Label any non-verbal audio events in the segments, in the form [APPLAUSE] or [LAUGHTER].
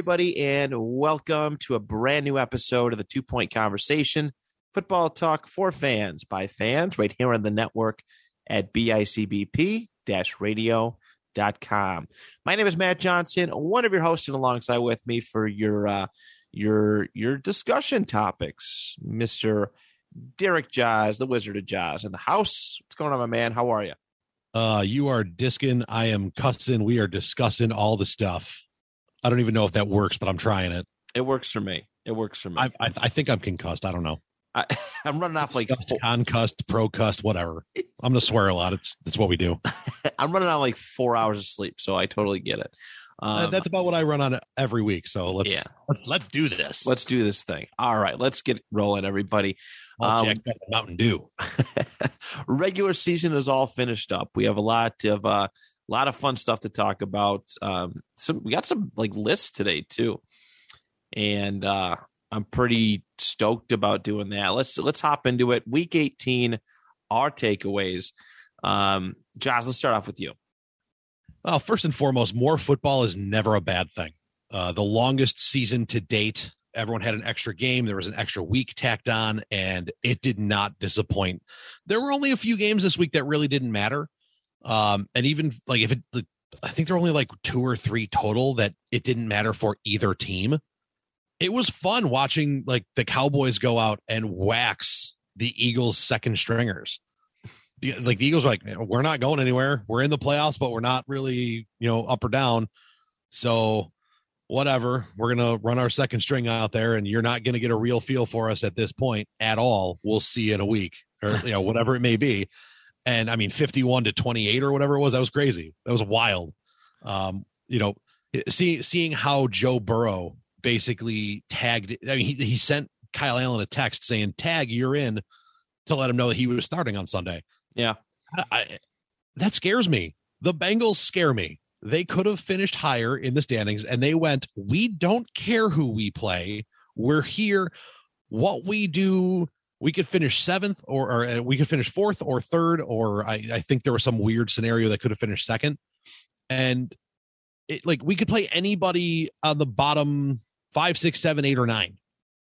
Everybody, and welcome to a brand new episode of the Two Point Conversation Football Talk for Fans by fans right here on the network at bicbp radio.com. My name is Matt Johnson, one of your hosts, and alongside with me for your uh, your your discussion topics, Mr. Derek Joz, the Wizard of Joz in the house. What's going on, my man? How are you? Uh, you are disking. I am cussing. We are discussing all the stuff. I don't even know if that works, but I'm trying it. It works for me. It works for me. I, I, I think I'm concussed. I don't know. I, [LAUGHS] I'm running off like Concussed, procussed, whatever. I'm gonna swear a lot. It's that's what we do. [LAUGHS] I'm running on like four hours of sleep, so I totally get it. Uh, Um, that's about what I run on every week. So let's Yeah. let's let's do this. let's do this thing. All right, let's get rolling, everybody. Um, jack Mountain Dew. [LAUGHS] Regular season is all finished up. We have a lot of uh, lot of fun stuff to talk about. Um, some we got some like lists today too, and uh, I'm pretty stoked about doing that. Let's let's hop into it. Week 18, our takeaways. Um, Josh, let's start off with you. Well, first and foremost, more football is never a bad thing. Uh, the longest season to date, everyone had an extra game. There was an extra week tacked on, and it did not disappoint. There were only a few games this week that really didn't matter. Um, and even like if it, like, I think there are only like two or three total that it didn't matter for either team. It was fun watching like the Cowboys go out and wax the Eagles' second stringers like the Eagles are like, we're not going anywhere. We're in the playoffs, but we're not really, you know, up or down. So whatever, we're gonna run our second string out there, and you're not gonna get a real feel for us at this point at all. We'll see you in a week or [LAUGHS] you know, whatever it may be. And I mean, 51 to 28 or whatever it was, that was crazy. That was wild. Um, you know, see, seeing how Joe Burrow basically tagged, I mean, he, he sent Kyle Allen a text saying, tag, you're in to let him know that he was starting on Sunday. Yeah. I, I, that scares me. The Bengals scare me. They could have finished higher in the standings and they went, we don't care who we play. We're here. What we do, we could finish seventh or, or uh, we could finish fourth or third, or I, I think there was some weird scenario that could have finished second. And it like we could play anybody on the bottom five, six, seven, eight, or nine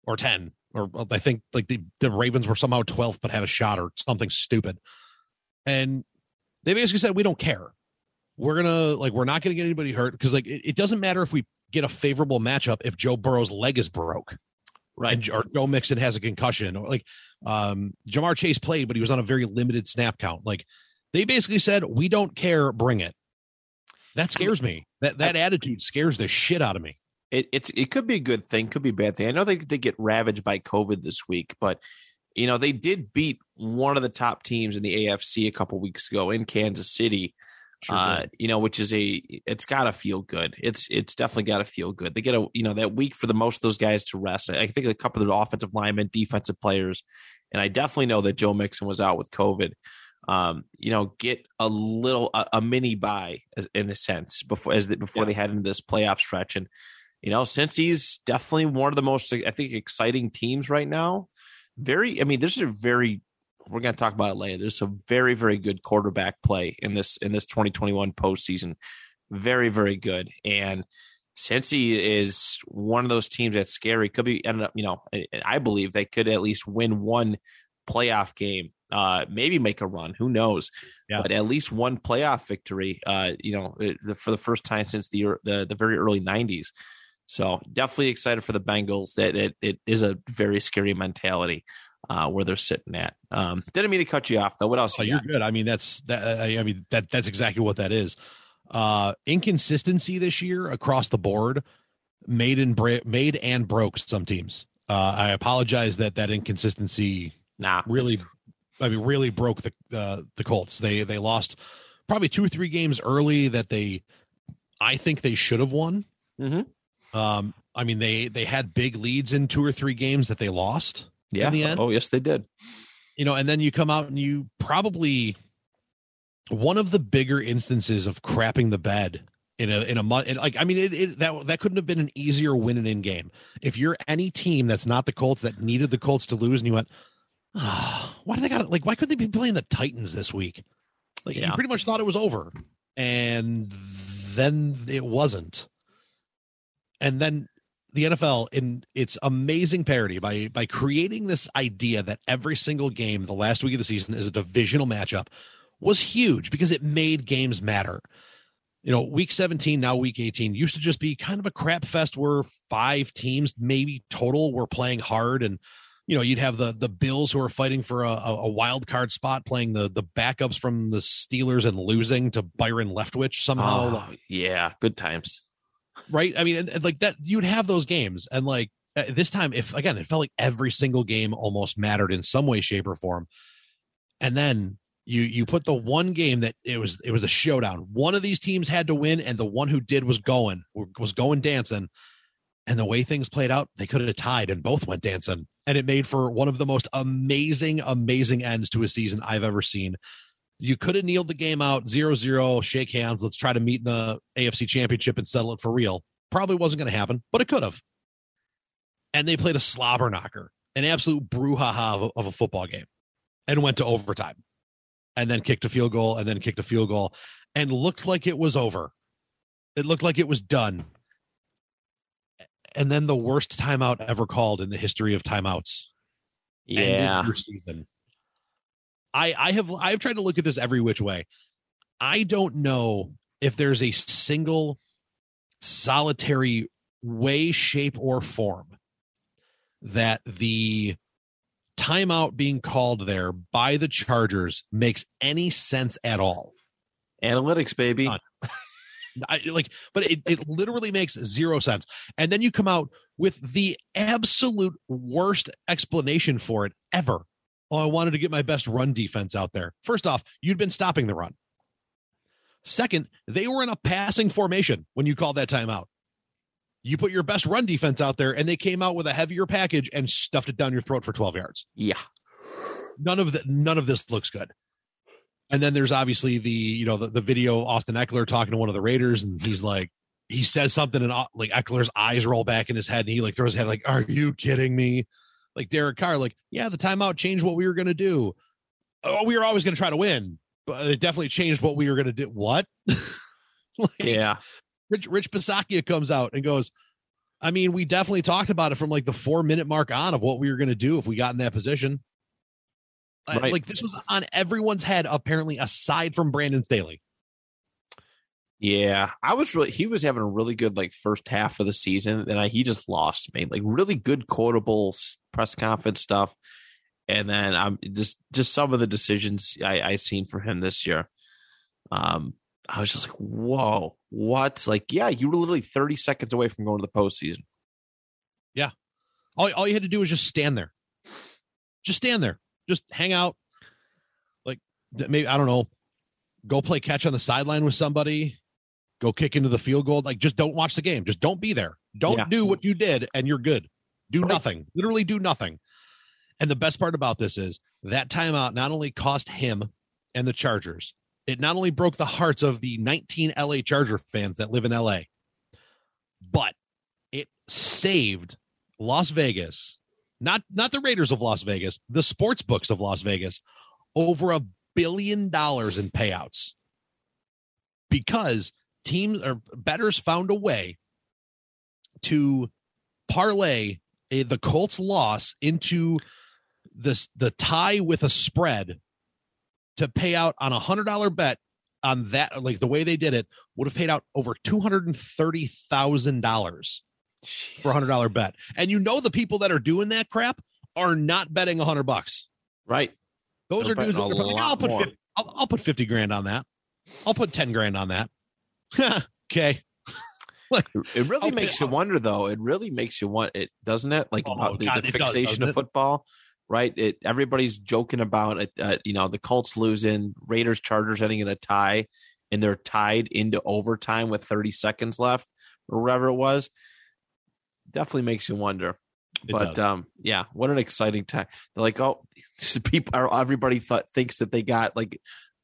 or 10. Or I think like the, the Ravens were somehow 12th but had a shot or something stupid. And they basically said, we don't care. We're gonna like we're not gonna get anybody hurt because like it, it doesn't matter if we get a favorable matchup if Joe Burrow's leg is broke, Right. and, or Joe Mixon has a concussion, or like um Ja'Marr Chase played, but he was on a very limited snap count. Like they basically said, we don't care, bring it. That scares me. That that attitude scares the shit out of me. it, it's it could be a good thing, could be a bad thing. I know they did get ravaged by COVID this week, but you know they did beat one of the top teams in the AFC a couple weeks ago in Kansas City. Sure uh, you know, which is a it's got to feel good. It's it's definitely got to feel good. They get a you know that week for the most of those guys to rest. I think a couple of the offensive linemen, defensive players, and I definitely know that Joe Mixon was out with COVID. Um, you know, get a little a, a mini bye as, in a sense before as the, before Yeah. they head into this playoff stretch, and you know, Cincy's definitely one of the most I think exciting teams right now. Very, I mean, this is a very we're going to talk about it later. There's some very, very good quarterback play in this in this 2021 postseason. Very, very good. And Cincy is one of those teams that's scary, could be ended up. You know, I- I believe they could at least win one playoff game. Uh, maybe make a run. Who knows? Yeah. But at least one playoff victory. Uh, you know, for the first time since the the, the very early 90s. So definitely excited for the Bengals. That it, it is a very scary mentality uh, where they're sitting at. Um, didn't mean to cut you off though. What else? Oh, you you're got? good. I mean, that's that. I I mean, that that's exactly what that is. Uh, inconsistency this year across the board. made and bra- made and broke some teams. Uh, I apologize that that inconsistency Nah, really, I mean, really broke the uh, the Colts. They they lost probably two or three games early that they, I think they should have won. Mhm. Um, I mean, they they had big leads in two or three games that they lost. Yeah. in the end. Oh, yes, they did. you know, and then you come out and you probably one of the bigger instances of crapping the bed in a in a month. Like, I mean, it, it that that couldn't have been an easier win and in game. If you're any team that's not the Colts that needed the Colts to lose, and you went, ah, oh, why do they got it? like? Why couldn't they be playing the Titans this week? Like, you pretty much thought it was over, and then it wasn't. And then the NFL in its amazing parody by by creating this idea that every single game the last week of the season is a divisional matchup was huge because it made games matter. You know, week 17, now week 18 used to just be kind of a crap fest where five teams, maybe total, were playing hard. And, you know, you'd have the the Bills who are fighting for a, a wild card spot, playing the the backups from the Steelers and losing to Byron Leftwich somehow Oh, yeah, good times. Right? I mean, like that, you'd have those games, and like uh, this time, if again, it felt like every single game almost mattered in some way, shape, or form. And then you you put the one game that it was it was a showdown. One of these teams had to win, and the one who did was going was going dancing. And the way things played out, they could have tied, and both went dancing, and it made for one of the most amazing, amazing ends to a season I've ever seen. You could have kneeled the game out 0 0, shake hands. Let's try to meet in the AFC championship and settle it for real. Probably wasn't going to happen, but it could have. And they played a slobber knocker, an absolute brouhaha of, of a football game, and went to overtime and then kicked a field goal and then kicked a field goal and looked like it was over. It looked like it was done. And then the worst timeout ever called in the history of timeouts Yeah. season. I I have I've tried to look at this every which way. I don't know if there's a single solitary way, shape, or form that the timeout being called there by the Chargers makes any sense at all. Analytics, baby. I, like, but it, it literally makes zero sense. And then you come out with the absolute worst explanation for it ever. Oh, I wanted to get my best run defense out there. First off, you'd been stopping the run. Second, they were in a passing formation when you called that timeout. You put your best run defense out there, and they came out with a heavier package and stuffed it down your throat for 12 yards Yeah. none of the none of this looks good. And then there's obviously the you know the, the video Austin Ekeler talking to one of the Raiders, and he's like he says something, and uh, like Ekeler's eyes roll back in his head, and he like throws his head like, "Are you kidding me?" Like Derek Carr, like, yeah, the timeout changed what we were gonna do. Oh, we were always gonna try to win, but it definitely changed what we were gonna do. What? [LAUGHS] like, Yeah. Rich Rich Bisaccia comes out and goes, I mean, we definitely talked about it from like the four minute mark on of what we were going to do if we got in that position. Right. Like this was on everyone's head, apparently, aside from Brandon Staley. Yeah, I was really. He was having a really good like first half of the season, and I, he just lost me. Like really good quotable press conference stuff, and then I'm just just some of the decisions I I seen for him this year. Um, I was just like, whoa, what? Like, yeah, you were literally 30 seconds away from going to the postseason. Yeah, all, all you had to do was just stand there, just stand there, just hang out. Like maybe I don't know, go play catch on the sideline with somebody, go kick into the field goal. Like just don't watch the game, just don't be there. Don't Yeah. do what you did, and you're good. Do Right. nothing, literally do nothing. And the best part about this is that timeout not only cost him and the Chargers, it not only broke the hearts of the 19 LA Charger fans that live in LA, but it saved Las Vegas, not not the Raiders of Las Vegas, the sports books of Las Vegas, over a billion dollars in payouts because teams or bettors found a way to parlay a, the Colts loss into this the tie with a spread to pay out on a hundred dollar bet on that like the way they did it would have paid out over two hundred and thirty thousand dollars for a hundred dollar bet. And you know the people that are doing that crap are not betting a hundred bucks. Right. Those They're are dudes that are a like, lot I'll put 50, I'll, I'll put fifty grand on that. I'll put ten grand on that. [LAUGHS] okay. [LAUGHS] Like, it really okay, makes you uh, wonder, though. It really makes you want it, doesn't it? Like Oh, the, God, the it fixation doesn't of football, right? It everybody's joking about it. Uh, you know, the Colts losing, Raiders, Chargers ending in a tie, and they're tied into overtime with 30 seconds left, or whatever it was. Definitely makes you wonder. It but does. um, yeah, what an exciting time! They're like, oh, [LAUGHS] people are everybody thought thinks that they got like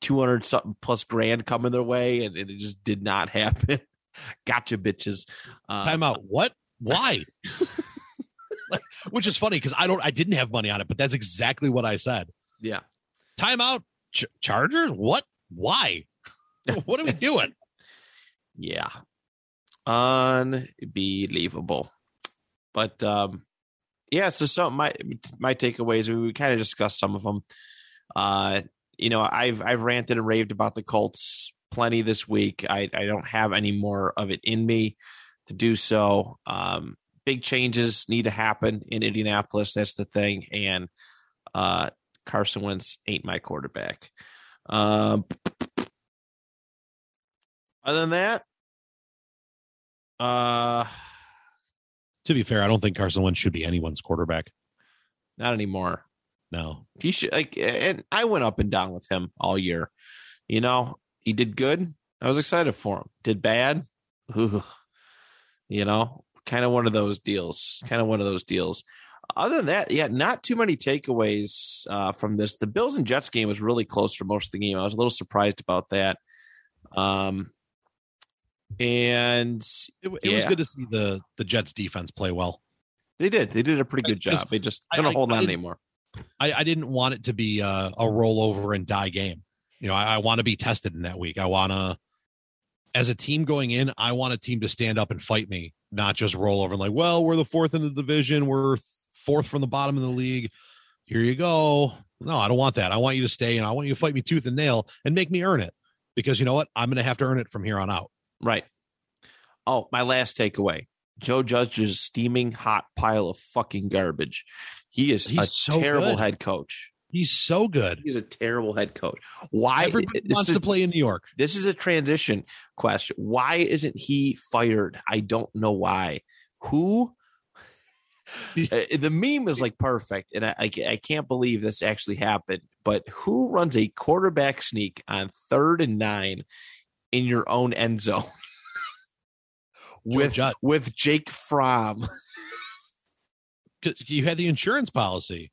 two hundred something plus grand coming their way, and, and it just did not happen. [LAUGHS] gotcha, bitches. Uh, Time out. [LAUGHS] What? Why? Like, Which is funny because I don't. I didn't have money on it, but that's exactly what I said. Yeah, Time out. Ch- Chargers. What? Why? [LAUGHS] what are we doing? yeah, unbelievable. But um, yeah, so some my my takeaways. We, we kind of discussed some of them. Uh, you know, I've I've ranted and raved about the Colts plenty this week. I I don't have any more of it in me to do so. Um, big changes need to happen in Indianapolis. That's the thing. And uh, Carson Wentz ain't my quarterback. Um, other than that, uh, To be fair, I don't think Carson Wentz should be anyone's quarterback. not anymore. No. He should like, and I went up and down with him all year. You know, he did good. I was excited for him. Did bad. Ooh. You know, kind of one of those deals. Kind of one of those deals. Other than that, yeah, not too many takeaways uh, from this. The Bills and Jets game was really close for most of the game. I was a little surprised about that. Um, and It, it was good to see the the Jets defense play well. they did. They did a pretty good job. They just I- couldn't I- hold I on anymore. I, I didn't want it to be a, a rollover and die game. You know, I, I want to be tested in that week. I want to, as a team going in, I want a team to stand up and fight me, not just roll over and like, well, we're the fourth in the division, we're fourth from the bottom of the league. Here you go. No, I don't want that. I want you to stay and I want you to fight me tooth and nail and make me earn it. Because you know what? I'm going to have to earn it from here on out. Right. Oh, my last takeaway. Joe Judge is a steaming hot pile of fucking garbage. He is He's a so terrible good. head coach. He's so good. He's a terrible head coach. Why? Everybody wants is, to play in New York. this is a transition question. Why isn't he fired? I don't know why. Who? [LAUGHS] The meme is like perfect, and I, I I can't believe this actually happened. But who runs a quarterback sneak on third and nine in your own end zone [LAUGHS] with with Jake Fromm? [LAUGHS] 'Cause You had the insurance policy.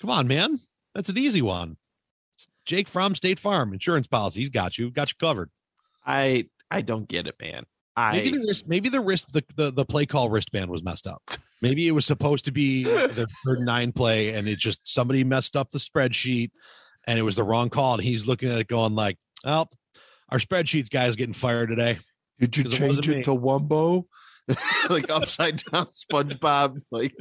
Come on, man. That's an easy one. Jake from State Farm Insurance Policy. He's got you. Got you covered. I I don't get it, man. Maybe the wrist, maybe the wrist, the, the the play call wristband was messed up. Maybe it was supposed to be the third nine play, and it just somebody messed up the spreadsheet, and it was the wrong call. And he's looking at it, going like, "Well, our spreadsheets guy's getting fired today." did you change it me. to Wumbo? [LAUGHS] like upside down SpongeBob. Like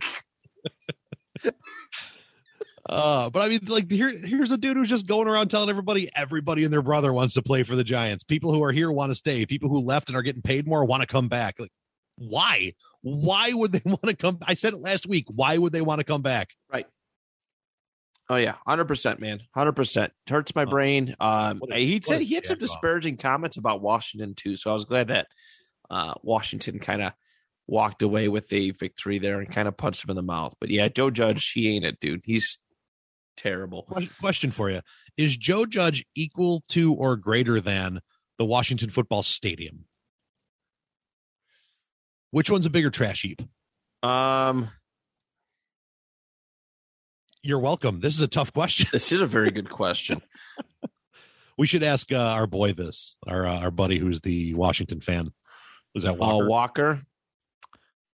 Uh, but I mean, like here, here's a dude who's just going around telling everybody, everybody and their brother wants to play for the Giants. People who are here want to stay. People who left and are getting paid more want to come back. Like, why? Why would they [LAUGHS] want to come? I said it last week. Why would they want to come back? Right. Oh yeah, hundred percent, man, hundred percent. Hurts my Oh, brain. Um, a- he said he had some disparaging comments about Washington too, so I was glad that uh, Washington kind of walked away with a victory there and kind of punched him in the mouth. But yeah, Joe Judge, he ain't it, dude. He's terrible. Question for you: Is Joe Judge equal to or greater than the Washington Football Stadium? Which one's a bigger trash heap? Um, You're welcome. This is a tough question. this is a very good [LAUGHS] question. We should ask uh, our boy this, our uh, our buddy who's the Washington fan. Was that Uh, Walker? Walker,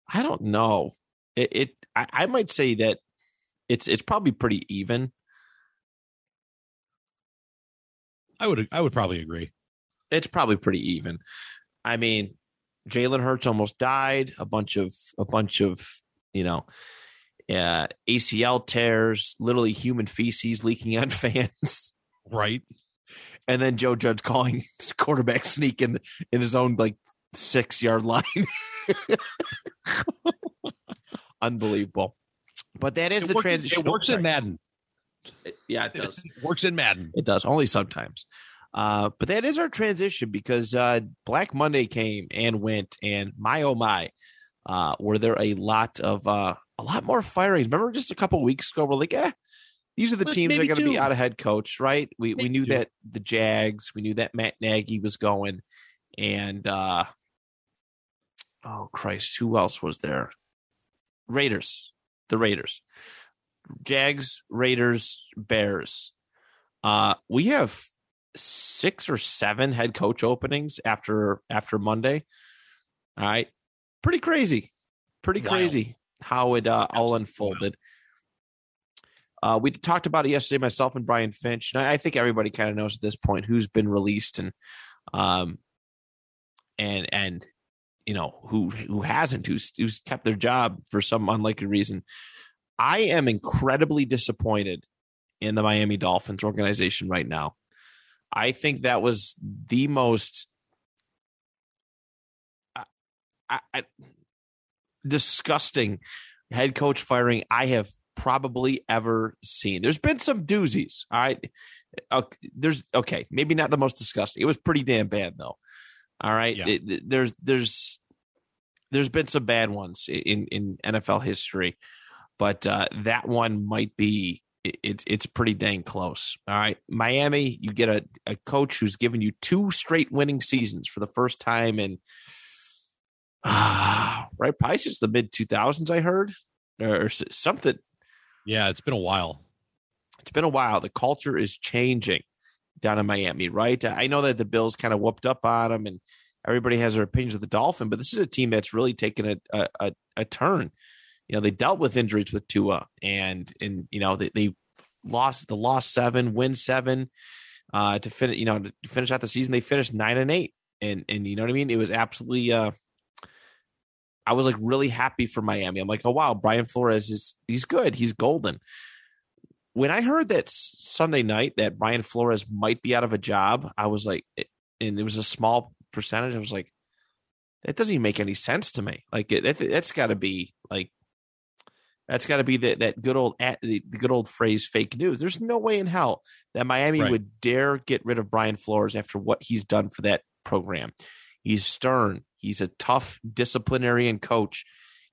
I don't know. It, it I, I might say that it's it's probably pretty even. I would I would probably agree. it's probably pretty even. I mean, Jalen Hurts almost died. A bunch of a bunch of you know, uh, ACL tears, literally human feces leaking on [LAUGHS] fans, Right. and then Joe Judge calling [LAUGHS] quarterback sneak in in his own like six yard line. [LAUGHS] Unbelievable. But that is It the works- transition. It works in Madden. Yeah, it does. It works in Madden. It does only sometimes. Uh, but that is our transition because uh, Black Monday came and went, and my oh my, uh, were there a lot of uh, a lot more firings? Remember, just a couple weeks ago, we're like, eh, these are the But teams that are going to be out of head coach, right? We we knew two. that the Jags, we knew that Matt Nagy was going, and uh, oh Christ, who else was there? Raiders, the Raiders, Jags, Raiders, Bears. Uh, we have six or seven head coach openings after after Monday. All right, pretty crazy, pretty Wild. crazy how it uh, all unfolded. Uh, we talked about it yesterday, myself and Brian Finch, and I, I think everybody kind of knows at this point who's been released and um and and you know who who hasn't, who's who's kept their job for some unlikely reason. I am incredibly disappointed in the Miami Dolphins organization right now. I think that was the most I, I, disgusting head coach firing I have probably ever seen. There's been some doozies. All right. Okay, there's okay, maybe not the most disgusting. It was pretty damn bad though. All right. Yeah. It- there's there's there's been some bad ones in in NFL history, but uh, that one might be it, it, it's pretty dang close. All right, Miami, you get a, a coach who's given you two straight winning seasons for the first time in ah [SIGHS] right probably since the mid two thousands. I heard or something. Yeah, it's been a while. It's been a while. The culture is changing down in Miami, right? I know that the Bills kind of whooped up on them, and everybody has their opinions of the Dolphin, but this is a team that's really taken a a, a, turn. You know, they dealt with injuries with Tua, and and you know they, they lost the lost seven, win seven, uh, to finish. You know, to finish out the season, they finished nine and eight, and and you know what I mean. It was absolutely. uh I was like really happy for Miami. I'm like, oh wow, Brian Flores is he's good, he's golden when I heard that Sunday night that Brian Flores might be out of a job, I was like, eh, and it was a small percentage. I was like, that doesn't even make any sense to me. Like it, that, that's got to be like, that's got to be that that good old at- the, the good old phrase fake news. There's no way in hell that Miami Right. would dare get rid of Brian Flores after what he's done for that program. He's stern. He's a tough disciplinarian coach.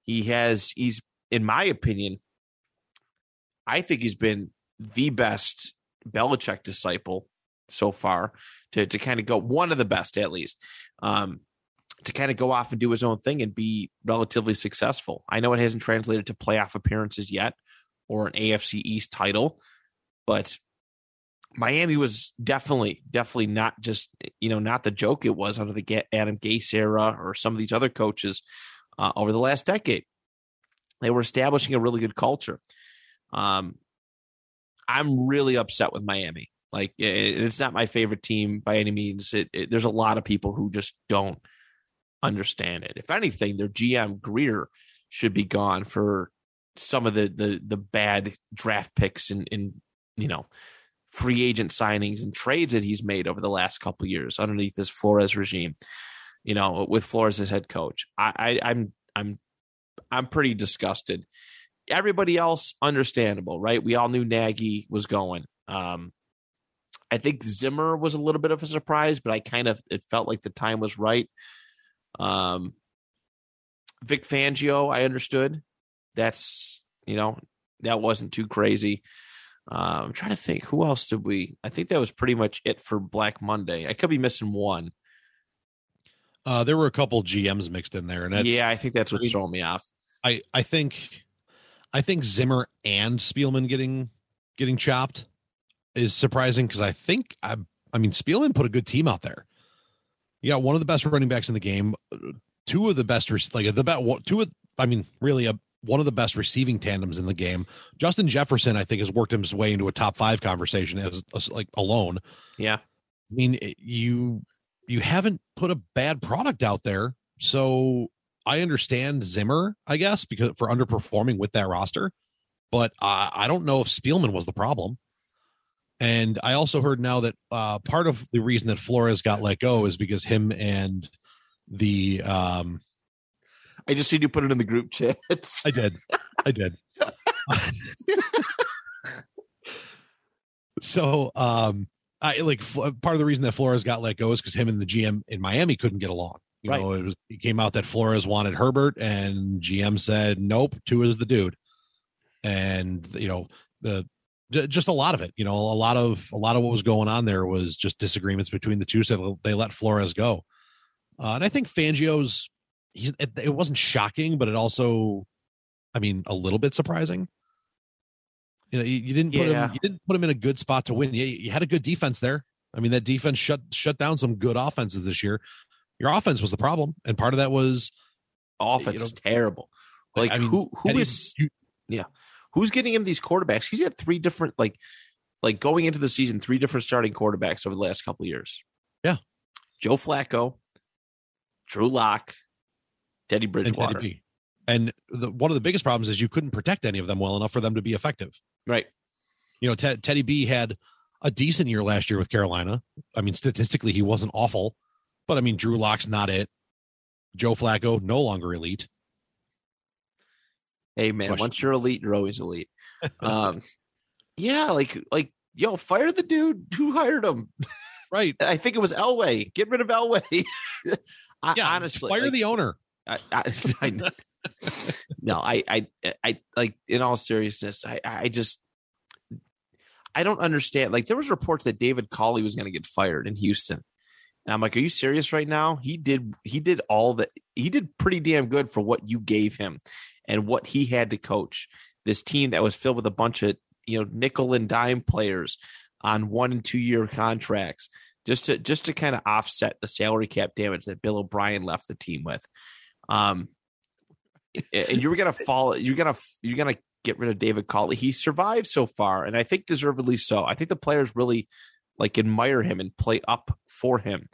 He has he's in my opinion I think he's been the best Belichick disciple so far to to kind of go one of the best at least. Um to kind of go off and do his own thing and be relatively successful. I know it hasn't translated to playoff appearances yet or an AFC East title, but Miami was definitely, definitely not just you know not the joke it was under the Adam Gase era or some of these other coaches uh, over the last decade. They were establishing a really good culture. Um, I'm really upset with Miami. Like it, it's not my favorite team by any means. It, it, there's a lot of people who just don't understand it. If anything, their GM Grier should be gone for some of the the the bad draft picks and in you know free agent signings and trades that he's made over the last couple years underneath this Flores regime. You know, with Flores as head coach, I, I I'm I'm I'm pretty disgusted. Everybody else, understandable, right? We all knew Nagy was going. Um, I think Zimmer was a little bit of a surprise, but I kind of it felt like the time was right. Um, Vic Fangio, I understood. That's you know that wasn't too crazy. Um, I'm trying to think who else did we? I think that was pretty much it for Black Monday. I could be missing one. Uh, there were a couple GMs mixed in there, and that's, yeah, I think that's mean- throwing me off. I I think I think Zimmer and Spielman getting getting chopped is surprising because I think I I mean Spielman put a good team out there. You got one of the best running backs in the game, two of the best like the best two of I mean really a one of the best receiving tandems in the game. Justin Jefferson I think has worked his way into a top 5 conversation as, as like alone. Yeah, I mean, it- you you haven't put a bad product out there, so I understand Zimmer, I guess, because for underperforming with that roster, but I I don't know if Spielman was the problem. And I also heard now that uh, part of the reason that Flores got let go is because him and the um, I just seen you put it in the group chats. I did. I did. [LAUGHS] so um I like part of the reason that Flores got let go is because him and the GM in Miami couldn't get along. You Right. know, it was it came out that Flores wanted Herbert, and GM said nope. Tua is the dude, and you know the just a lot of it. You know, a lot of a lot of what was going on there was just disagreements between the two. So they let Flores go, uh, and I think Fangio's he's it, it wasn't shocking, but it also, I mean, a little bit surprising. You know, you, you didn't put Yeah. him. You didn't put him in a good spot to win. You, you had a good defense there. I mean, that defense shut shut down some good offenses this year. Your offense was the problem, and part of that was Offense You know, is terrible. Like I mean, who who is you- who's getting him these quarterbacks? He's had three different like like going into the season, three different starting quarterbacks over the last couple of years. Yeah. Joe Flacco, Drew Lock, Teddy and Bridgewater. Teddy And the, one of the biggest problems is you couldn't protect any of them well enough for them to be effective. Right. You know, Ted, Teddy B had a decent year last year with Carolina. I mean, statistically, he wasn't awful, but I mean, Drew Lock's not it. Joe Flacco, no longer elite. Hey man, Question. once you're elite, you're always elite. [LAUGHS] um yeah, like like yo, fire the dude who hired him. Right. I think it was Elway. Get rid of Elway. [LAUGHS] I, Yeah. honestly, fire like, the owner. I, I, [LAUGHS] I no, I, I, I, like in all seriousness, I, I just, I don't understand. Like there was reports that David Culley was going to get fired in Houston, and I'm like, are you serious right now? He did, he did all that. He did pretty damn good for what you gave him, and what he had to coach this team that was filled with a bunch of you know nickel and dime players on one and two year contracts just to just to kind of offset the salary cap damage that Bill O'Brien left the team with. Um, and you're gonna fall. You're gonna you're gonna get rid of David Culley. He survived so far, and I think deservedly so. I think the players really like admire him and play up for him.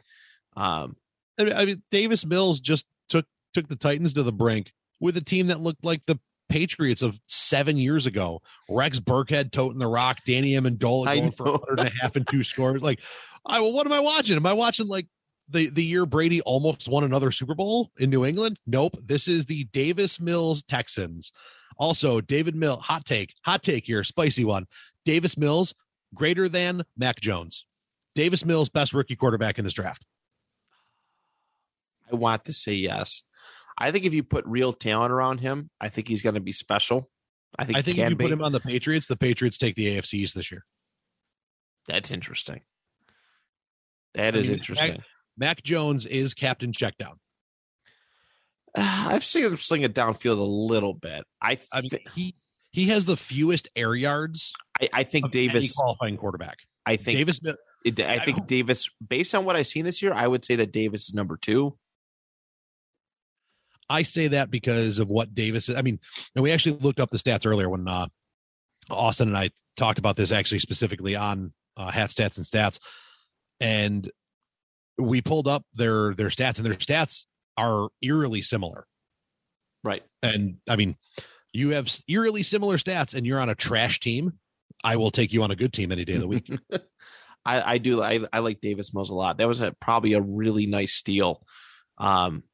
Um, I mean, I mean, Davis Mills just took took the Titans to the brink with a team that looked like the Patriots of seven years ago. Rex Burkhead toting the rock, Danny Amendola going for a hundred and a half and two scores. Like, I well, what am I watching? Am I watching like the the year Brady almost won another Super Bowl in New England? Nope. This is the Davis Mills Texans. Also, David Mill, hot take, hot take here, spicy one. Davis Mills greater than Mac Jones. Davis Mills best rookie quarterback in this draft. I want to say yes. I think if you put real talent around him, I think he's going to be special. I think, I think he if can you be. put him on the Patriots, the Patriots take the AFC East this year. That's interesting. That I is mean, interesting. Mac Jones is captain checkdown. [SIGHS] I've seen him sling it downfield a little bit. I th- I mean, he he has the fewest air yards I, I think Davis. qualifying quarterback. I think Davis, it- I I think Davis. Based on what I've seen this year, I would say that Davis is number two. I say that because of what Davis. I mean, and we actually looked up the stats earlier when uh, Austin and I talked about this actually specifically on uh, Hat Stats and Stats, and we pulled up their their stats, and their stats are eerily similar. Right. And I mean, you have eerily similar stats, and you're on a trash team. I will take you on a good team any day of the week. [LAUGHS] I, I do. I, I like Davis Mills a lot. That was a, probably a really nice steal. Um,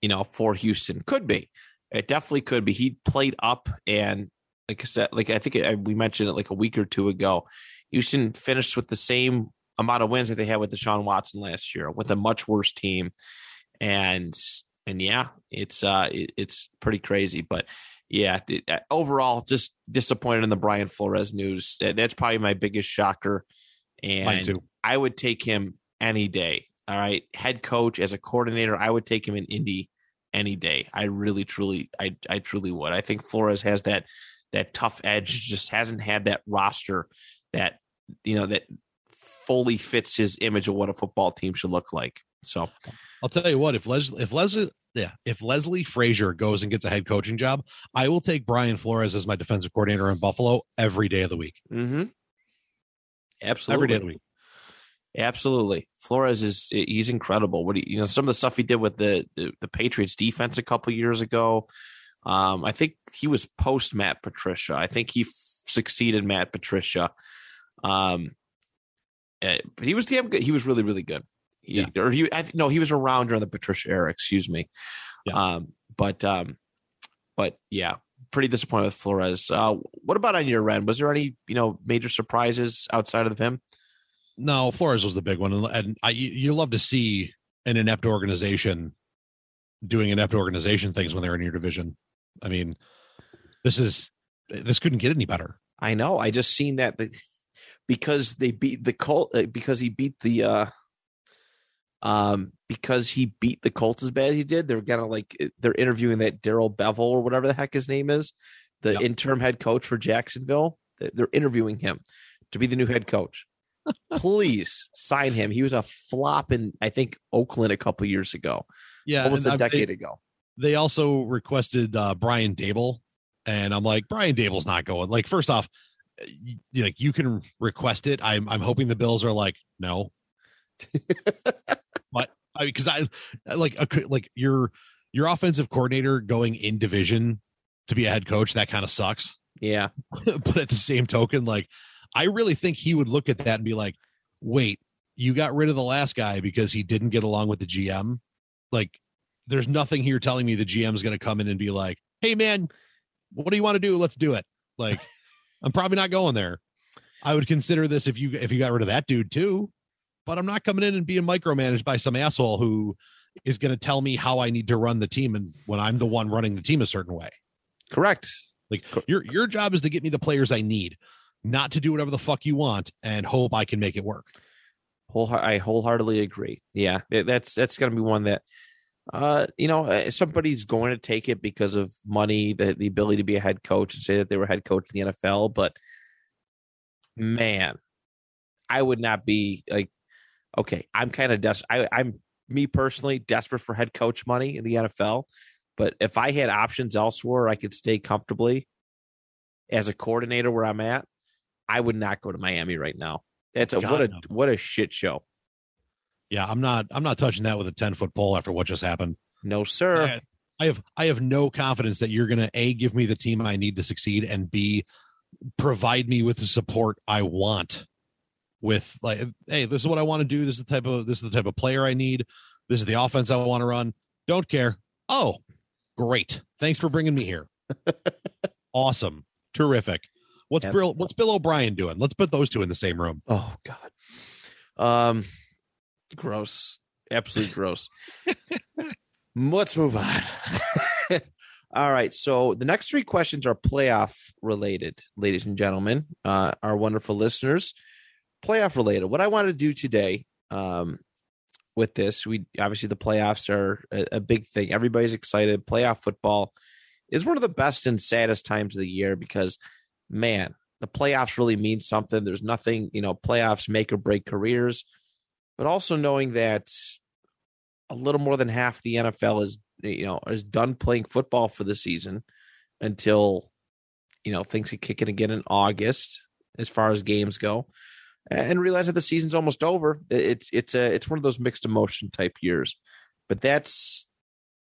you know, for Houston could be. It definitely could be. He played up and like I said, like I think it, we mentioned it like a week or two ago. Houston finished with the same amount of wins that they had with the Deshaun Watson last year, with a much worse team, and and yeah, it's uh it, it's pretty crazy, but yeah, overall, just disappointed in the Brian Flores news. That's probably my biggest shocker, and too. I would take him any day. All right, head coach as a coordinator, I would take him in Indy any day. I really, truly, I, I truly would. I think Flores has that that tough edge. Just hasn't had that roster that you know that fully fits his image of what a football team should look like. So I'll tell you what, if Leslie, if Leslie, yeah, if Leslie Frazier goes and gets a head coaching job, I will take Brian Flores as my defensive coordinator in Buffalo every day of the week. mm-hmm. absolutely Every day of the week. Absolutely. Flores is he's incredible. What he, you know, some of the stuff he did with the the, the Patriots defense a couple years ago. Um, I think he was post Matt Patricia. I think he f- succeeded Matt Patricia. Um, eh, but he was damn good. He was really really good. He, Yeah. Or he, I th- no, he was around during the Patricia era. Excuse me. Yeah. Um, but um, but yeah, pretty disappointed with Flores. Uh, what about on your end? Was there any you know major surprises outside of him? No, Flores was the big one, and, I you, love to see an inept organization doing inept organization things when they're in your division. I mean, this is this couldn't get any better. I know. I just seen that because they beat the Colt uh, because he beat the uh um because he beat the Colts as bad as he did. They're gonna like uh, they're interviewing that Darrell Bevell or whatever the heck his name is, the Yep. interim head coach for Jacksonville. They- They're interviewing him to be the new head coach. Please sign him. He was a flop in I think Oakland a couple years ago, Yeah, almost a decade They, ago. they also requested uh, Brian Daboll, and I'm like, Brian Daboll's not going. Like, first off, you, like you can request it. I'm I'm hoping the Bills are like, no, [LAUGHS] I because I like a, like your your offensive coordinator going in division to be a head coach that kind of sucks. [LAUGHS] Yeah, but at the same token, like I really think he would look at that and be like, wait, you got rid of the last guy because he didn't get along with the GM. Like, there's nothing here telling me the GM is going to come in and be like, hey, man, what do you want to do? Let's do it. Like, [LAUGHS] I'm probably not going there. I would consider this if you if you got rid of that dude too, but I'm not coming in and being micromanaged by some asshole who is going to tell me how I need to run the team and when I'm the one running the team a certain way. correct. Like your your job is to get me the players I need, not to do whatever the fuck you want and hope I can make it work. Whole, I wholeheartedly agree. Yeah, that's that's going to be one that, uh, you know, uh, somebody's going to take it because of money, the the ability to be a head coach, and say that they were head coach in the NFL. But man, I would not be like, okay, I'm kind of des- I, I'm me personally desperate for head coach money in the NFL. But if I had options elsewhere, I could stay comfortably as a coordinator where I'm at. I would not go to Miami right now. That's a God, what a no. what a shit show. Yeah, I'm not I'm not touching that with a 10 foot pole after what just happened. No, sir. Yeah. I have I have no confidence that you're gonna A give me the team I need to succeed and B provide me with the support I want with like hey, this is what I want to do. This is the type of this is the type of player I need. This is the offense I want to run. Don't care. Oh, great. Thanks for bringing me here. [LAUGHS] awesome. Terrific. What's Yeah. Bill what's Bill O'Brien doing? Let's put those two in the same room. Oh God. Um, gross. Absolutely gross. [LAUGHS] Let's move on. [LAUGHS] All right. So the next three questions are playoff related, ladies and gentlemen, uh, our wonderful listeners. Playoff related. What I want to do today, um, with this, we obviously the playoffs are a, a big thing. Everybody's excited. Playoff football is one of the best and saddest times of the year because, man, the playoffs really mean something. There's nothing, you know, playoffs make or break careers, but also knowing that a little more than half the NFL is, you know, is done playing football for the season until, you know, things can kick in again in August as far as games go, and realize that the season's almost over. It's it's a it's one of those mixed emotion type years, but that's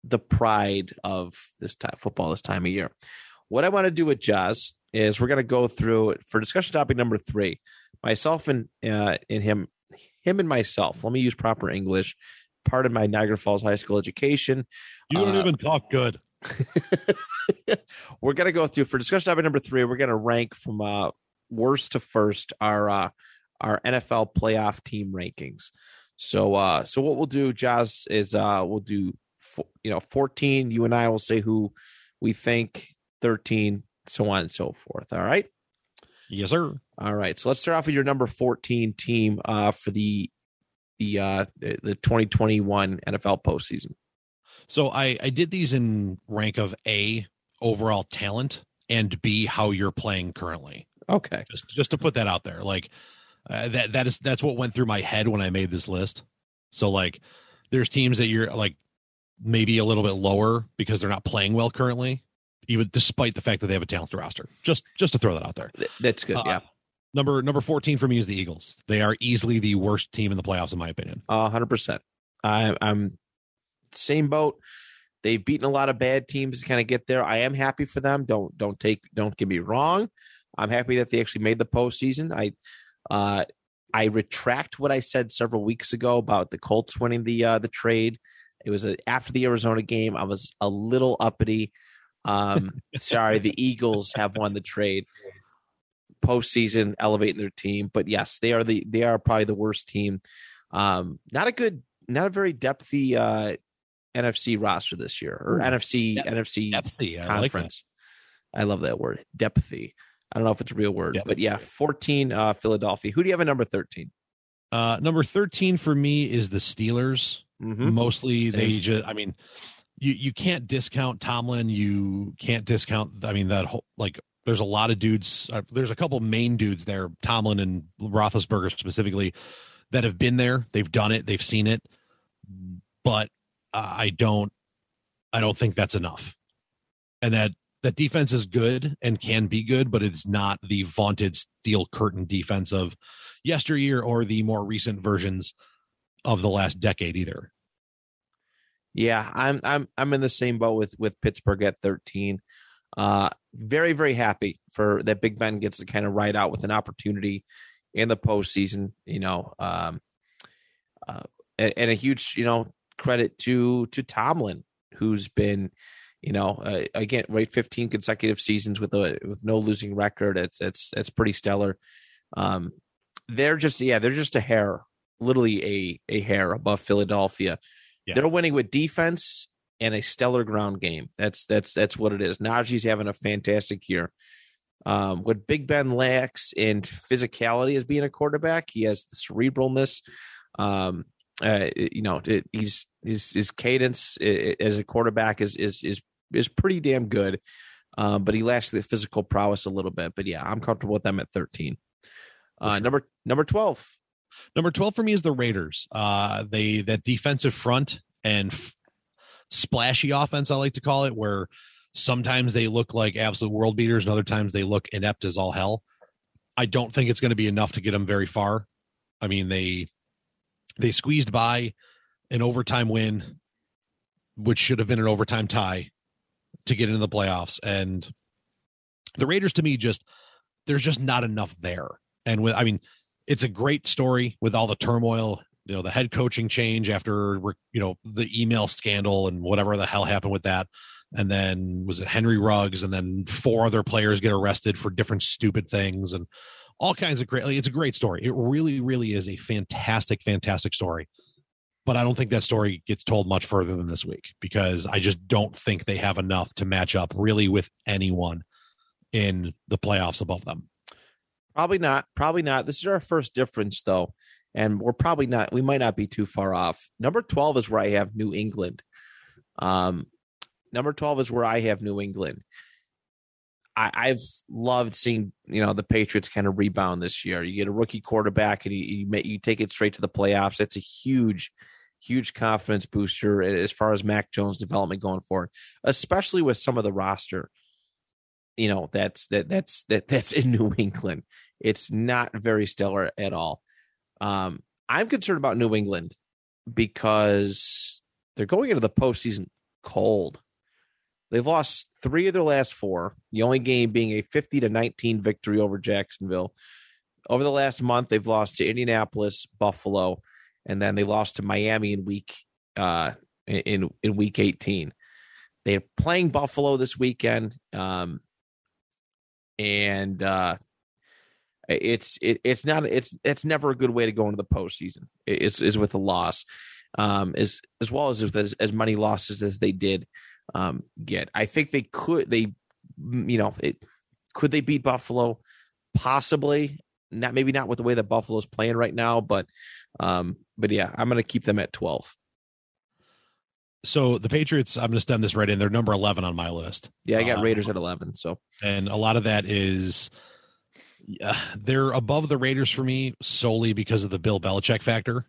the pride of this time football this time of year. What I want to do with Jazz is we're going to go through for discussion topic number three. Myself and uh, and him, him and myself. Let me use proper English. Pardon my Niagara Falls High School education. You don't Uh, even talk good. [LAUGHS] we're gonna go through for discussion topic number three. We're gonna rank from uh, worst to first our uh, our NFL playoff team rankings. So uh, so what we'll do, Jazz, is uh, we'll do you know fourteen. You and I will say who we think. Thirteen, so on and so forth. All right. Yes, sir. All right. So let's start off with your number 14 team uh, for the the uh, the 2021 NFL postseason. So I I did these in rank of A overall talent and B how you're playing currently. Okay. Just just to put that out there, like uh, that that is that's what went through my head when I made this list. So like, there's teams that you're like maybe a little bit lower because they're not playing well currently, even despite the fact that they have a talented roster. Just just to throw that out there. That's good. Uh, yeah. Number number 14 for me is the Eagles. They are easily the worst team in the playoffs in my opinion. Uh, 100%. I, I'm same boat. They've beaten a lot of bad teams to kind of get there. I am happy for them. Don't don't take don't get me wrong. I'm happy that they actually made the postseason. I uh I retract what I said several weeks ago about the Colts winning the uh the trade. It was a, after the Arizona game. I was a little uppity. Um [LAUGHS] sorry, the Eagles have won the trade. postseason, elevating their team. But yes, they are the they are probably the worst team. Um, not a good, not a very depthy uh, NFC roster this year or Ooh, NFC depth- NFC Depthy, I like conference. I love that word, depthy. I don't know if it's a real word, Yep. but yeah, 14 uh, Philadelphia. Who do you have at number 13? Uh, number 13 for me is the Steelers. Mm-hmm. Mostly Same. they just, I mean, you, you can't discount Tomlin. You can't discount, I mean, that whole, like, there's a lot of dudes. Uh, there's a couple main dudes there, Tomlin and Roethlisberger specifically, that have been there. They've done it. They've seen it. But uh, I don't, I don't think that's enough. And that that defense is good and can be good, but it's not the vaunted steel curtain defense of yesteryear or the more recent versions of the last decade either. Yeah, I'm I'm I'm in the same boat with with Pittsburgh at 13. Uh very very happy for that Big Ben gets to kind of ride out with an opportunity in the postseason, you know. Um uh and, and a huge, you know, credit to to Tomlin who's been you know, uh, again, right 15 consecutive seasons with a with no losing record. It's it's it's pretty stellar. Um they're just yeah, they're just a hair, literally a a hair above Philadelphia. Yeah. They're winning with defense and a stellar ground game. That's that's that's what it is. Najee's having a fantastic year. Um, what Big Ben lacks in physicality as being a quarterback, he has the cerebralness. Um, uh, you know, it, he's his his cadence as a quarterback is is is is pretty damn good. Um, but he lacks the physical prowess a little bit. But yeah, I'm comfortable with them at 13. Uh, sure. number number 12. Number 12 for me is the Raiders. Uh, they that defensive front and f- splashy offense, I like to call it, where sometimes they look like absolute world beaters and other times they look inept as all hell. I don't think it's going to be enough to get them very far. I mean, they they squeezed by an overtime win, which should have been an overtime tie to get into the playoffs. And the Raiders to me just there's just not enough there. And with I mean, it's a great story with all the turmoil, you know, the head coaching change after you know the email scandal and whatever the hell happened with that. And then was it Henry Ruggs and then four other players get arrested for different stupid things and all kinds of great like, it's a great story. It really really is a fantastic fantastic story. But I don't think that story gets told much further than this week because I just don't think they have enough to match up really with anyone in the playoffs above them. Probably not. Probably not. This is our first difference, though, and we're probably not. We might not be too far off. Number twelve is where I have New England. Um, number twelve is where I have New England. I, I've loved seeing you know the Patriots kind of rebound this year. You get a rookie quarterback, and you you, you take it straight to the playoffs. That's a huge, huge confidence booster as far as Mac Jones' development going forward, especially with some of the roster. You know that's that that's that [LAUGHS] that's in New England. It's not very stellar at all. Um, I'm concerned about New England because they're going into the postseason cold. They've lost three of their last four, the only game being a 50 to 19 victory over Jacksonville. Over the last month, they've lost to Indianapolis, Buffalo, and then they lost to Miami in week uh, in in week 18. They're playing Buffalo this weekend. Um, and uh, it's it, it's not it's it's never a good way to go into the postseason. Is is with a loss, um, as as well as as, as many losses as they did um, get. I think they could they you know it, could they beat Buffalo possibly not maybe not with the way that Buffalo's playing right now, but um, but yeah, I'm going to keep them at twelve. So the Patriots, I'm to stem this right in. They're number 11 on my list. Yeah, I got Uh, Raiders at eleven. So and a lot of that is yeah, they're above the Raiders for me solely because of the Bill Belichick factor.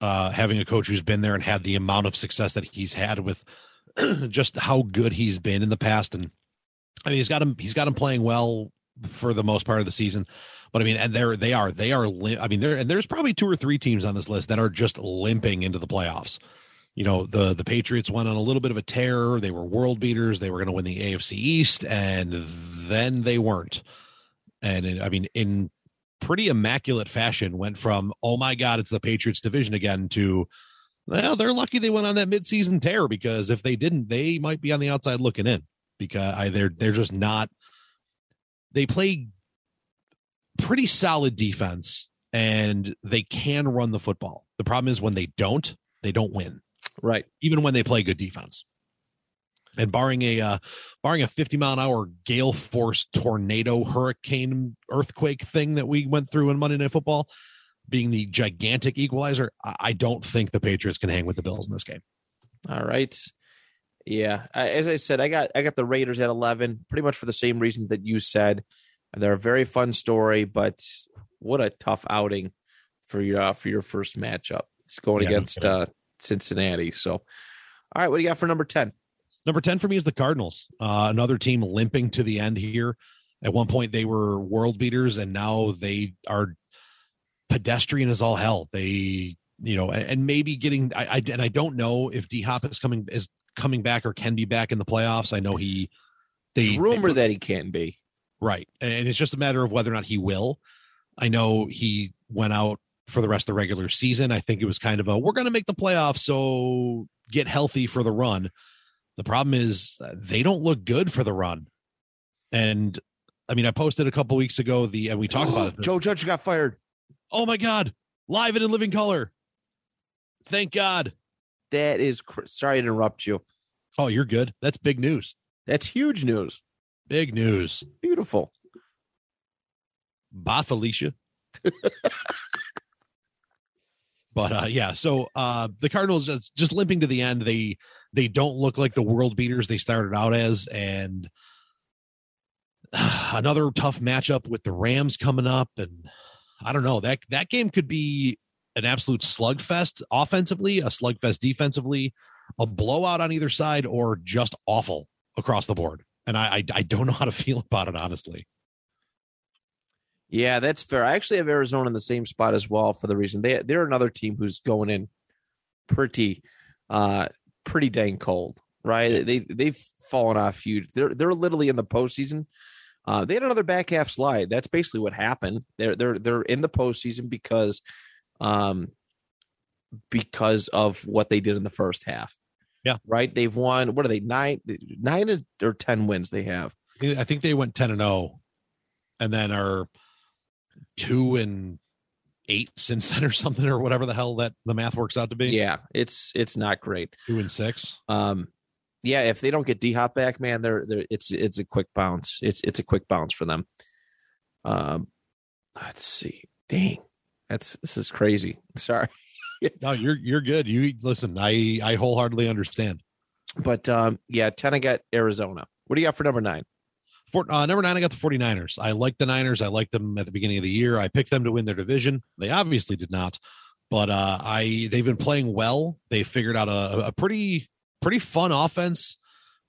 Uh, having a coach who's been there and had the amount of success that he's had with [CLEARS THROAT] just how good he's been in the past, and I mean he's got him he's got him playing well for the most part of the season. But I mean, and they're they are they are I mean there and there's probably two or three teams on this list that are just limping into the playoffs. You know, the the Patriots went on a little bit of a tear. They were world beaters. They were going to win the AFC East, and then they weren't. And in, I mean, in pretty immaculate fashion, went from "Oh my God, it's the Patriots division again" to well, they're lucky they went on that midseason tear because if they didn't, they might be on the outside looking in because I, they're they're just not. They play pretty solid defense and they can run the football. The problem is when they don't, they don't win, Right. even when they play good defense. And barring a uh, barring a 50 mile an hour gale force tornado hurricane earthquake thing that we went through in Monday Night Football, being the gigantic equalizer, I, I don't think the Patriots can hang with the Bills in this game. All right. Yeah, as I said, I got I got the Raiders at eleven, pretty much for the same reason that you said. They're a very fun story, but what a tough outing for your uh, for your first matchup. It's going Yeah, against uh, Cincinnati. So, all right, what do you got for number ten? Number 10 for me is the Cardinals. Uh, another team limping to the end here. At one point, they were world beaters, and now they are pedestrian as all hell. They, you know, and, maybe getting, I, I, and I don't know if D Hop is coming, is coming back or can be back in the playoffs. I know he, they, It's rumor that he can be. Right. And it's just a matter of whether or not he will. I know he went out for the rest of the regular season. I think it was kind of a we're going to make the playoffs, so get healthy for the run. The problem is uh, they don't look good for the run. And I mean, I posted a couple weeks ago the and we talked about it. [GASPS] Joe Judge got fired. Oh my god, live and in living color. Thank God. That is cr- sorry to interrupt you. Oh, you're good. That's big news. That's huge news. Big news. Beautiful. Bye, Felicia. but uh yeah, so uh the Cardinals just, just limping to the end. They they don't look like the world beaters they started out as, and [SIGHS] another tough matchup with the Rams coming up, and I don't know that that game could be an absolute slugfest offensively, a slugfest defensively, a blowout on either side, or just awful across the board. And I I, I don't know how to feel about it honestly. Yeah, that's fair. I actually have Arizona in the same spot as well for the reason they they're another team who's going in pretty uh pretty dang cold, right? They they've fallen off huge. They're they're literally in the postseason. Uh they had another back half slide. That's basically what happened. They're they're they're in the postseason because um because of what they did in the first half. Yeah. Right? They've won what are they nine nine or ten wins they have. I think they went 10 and 0 and then are 2 and 8 since [LAUGHS] then or something or whatever the hell that the math works out to be. Yeah, it's it's not great. 2 and 6. Um, yeah, if they don't get D Hop back, man, they're they're it's it's a quick bounce. It's it's a quick bounce for them. Um, let's see. Dang, that's this is crazy. Sorry, No, you're you're good. You listen, I I wholeheartedly understand. but um, yeah, ten. I got Arizona. What do you got for number nine? For uh, number 9 I got the 49ers. I like the Niners. I liked them at the beginning of the year. I picked them to win their division. They obviously did not. But uh I they've been playing well. They figured out a, a pretty pretty fun offense.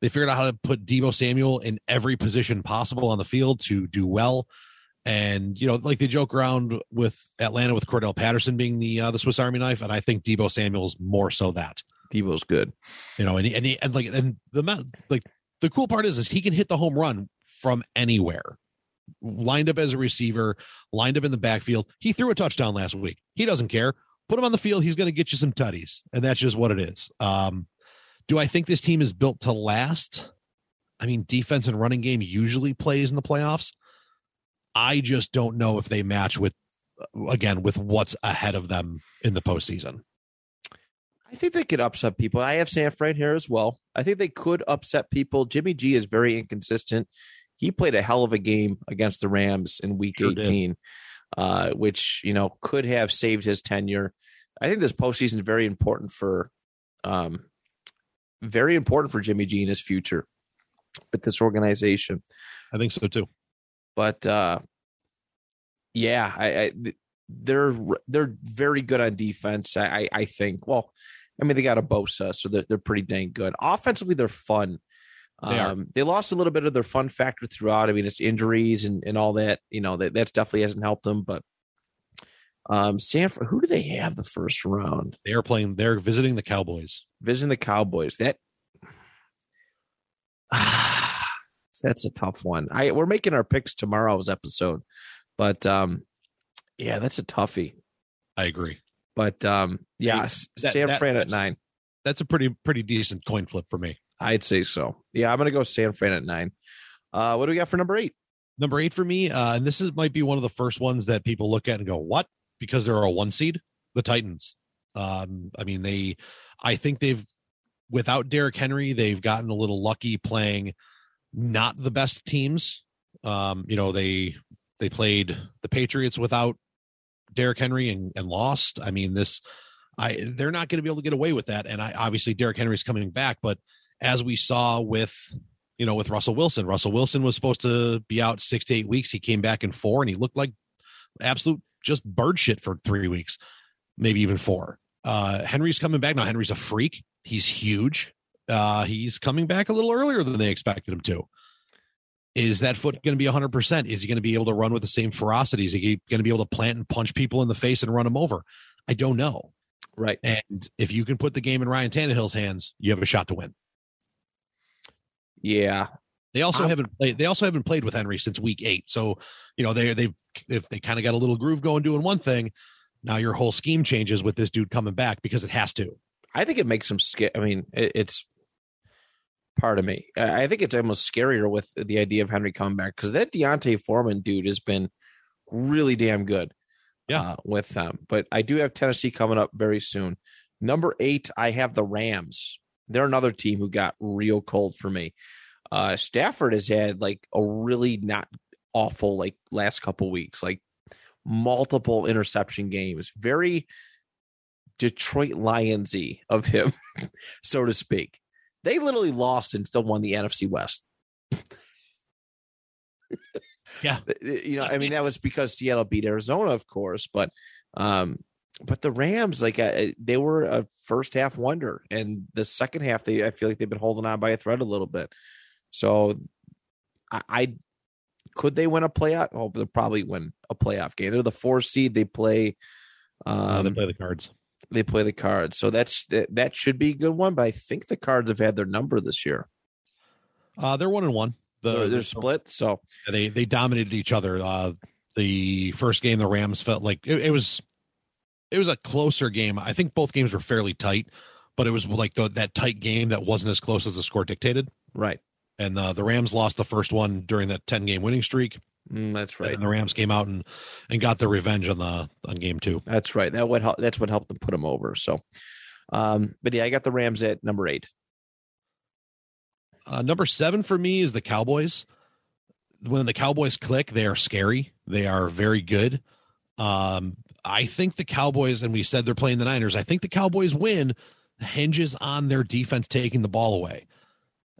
They figured out how to put Deebo Samuel in every position possible on the field to do well. And you know, like they joke around with Atlanta with Cordarrelle Patterson being the uh, the Swiss Army knife, and I think Deebo Samuel's more so that. Deebo's good. You know, and he, and, he, and like and the like the cool part is is he can hit the home run from anywhere. Lined up as a receiver, lined up in the backfield. He threw a touchdown last week. He doesn't care. Put him on the field. He's going to get you some tutties, and that's just what it is. Um, do I think this team is built to last? I mean, defense and running game usually plays in the playoffs. I just don't know if they match with again with what's ahead of them in the postseason. I think they could upset people. I have San Fran here as well. I think they could upset people. Jimmy G is very inconsistent. He played a hell of a game against the Rams in Week Sure 18, uh, which you know could have saved his tenure. I think this postseason is very important for, um, very important for Jimmy G and his future with this organization. I think so too. But uh, yeah, I, I they're they're very good on defense. I, I think. Well, I mean they got a Bosa, so they're they're pretty dang good. Offensively, they're fun. They um, they lost a little bit of their fun factor throughout. I mean, it's injuries and, and all that. You know that that's definitely hasn't helped them. But um, San Fran, who do they have the first round? They are playing. They're visiting the Cowboys. Visiting the Cowboys. That [SIGHS] that's a tough one. I we're making our picks tomorrow's episode, but um, yeah, that's a toughie. I agree. But um, yeah, Hey, S- that- San that- Fran at nine. That's a pretty pretty decent coin flip for me. I'd say so. Yeah, I'm gonna go San Fran at nine. Uh, what do we got for number eight? Number eight for me, uh, and this is might be one of the first ones that people look at and go, "What?" Because they're a one seed, the Titans. Um, I mean, they, I think they've, without Derrick Henry, they've gotten a little lucky playing not the best teams. Um, you know, they they played the Patriots without Derrick Henry and, and lost. I mean, this, I they're not going to be able to get away with that. And I obviously Derrick Henry's coming back, but as we saw with you know with Russell Wilson, Russell Wilson was supposed to be out six to eight weeks. He came back in four, and he looked like absolute just bird shit for three weeks, maybe even four. Uh, Henry's coming back now. Henry's a freak. He's huge. Uh, he's coming back a little earlier than they expected him to. Is that foot going to be 100%? Is he going to be able to run with the same ferocity? Is he going to be able to plant and punch people in the face and run them over? I don't know. Right. And if you can put the game in Ryan Tannehill's hands, you have a shot to win. Yeah. They also I'm- haven't played. They also haven't played with Henry since week eight. So you know they they've if they kind of got a little groove going doing one thing. Now your whole scheme changes with this dude coming back because it has to. I think it makes them scare. I mean, it, it's part of me. I think it's almost scarier with the idea of Henry coming back because that D'Onta Foreman dude has been really damn good. Yeah. uh, with them. But I do have Tennessee coming up very soon. Number eight, I have the Rams. They're another team who got real cold for me. Uh, Stafford has had like a really not awful like last couple weeks, like multiple interception games. Very Detroit Lionsy of him, [LAUGHS] so to speak. They literally lost and still won the NFC West. Yeah. [LAUGHS] you know, I mean that was because Seattle beat Arizona, of course, but um, but the Rams, like uh, they were a first half wonder, and the second half, they I feel like they've been holding on by a thread a little bit. So, I, I could they win a playoff? Oh, they'll probably win a playoff game. They're the four seed. They play. Um, Uh, they play the cards. They play the cards. So that's that, that should be a good one. But I think the cards have had their number this year. Uh, they're one and one. The, they're, they're split. So They they dominated each other. Uh, the first game, the Rams felt like it, it was it was a closer game. I think both games were fairly tight, but it was like the, that tight game that wasn't as close as the score dictated. right, And uh, the Rams lost the first one during that ten game winning streak. Mm, that's And right. then the Rams came out and and got their revenge on the on game two. That's right. That help. That's what helped them put them over. So, um, but yeah, I got the Rams at number eight. Uh, number seven for me is the Cowboys. When the Cowboys click, they are scary. They are very good. Um, I think the Cowboys, and we said they're playing the Niners. I think the Cowboys win hinges on their defense taking the ball away.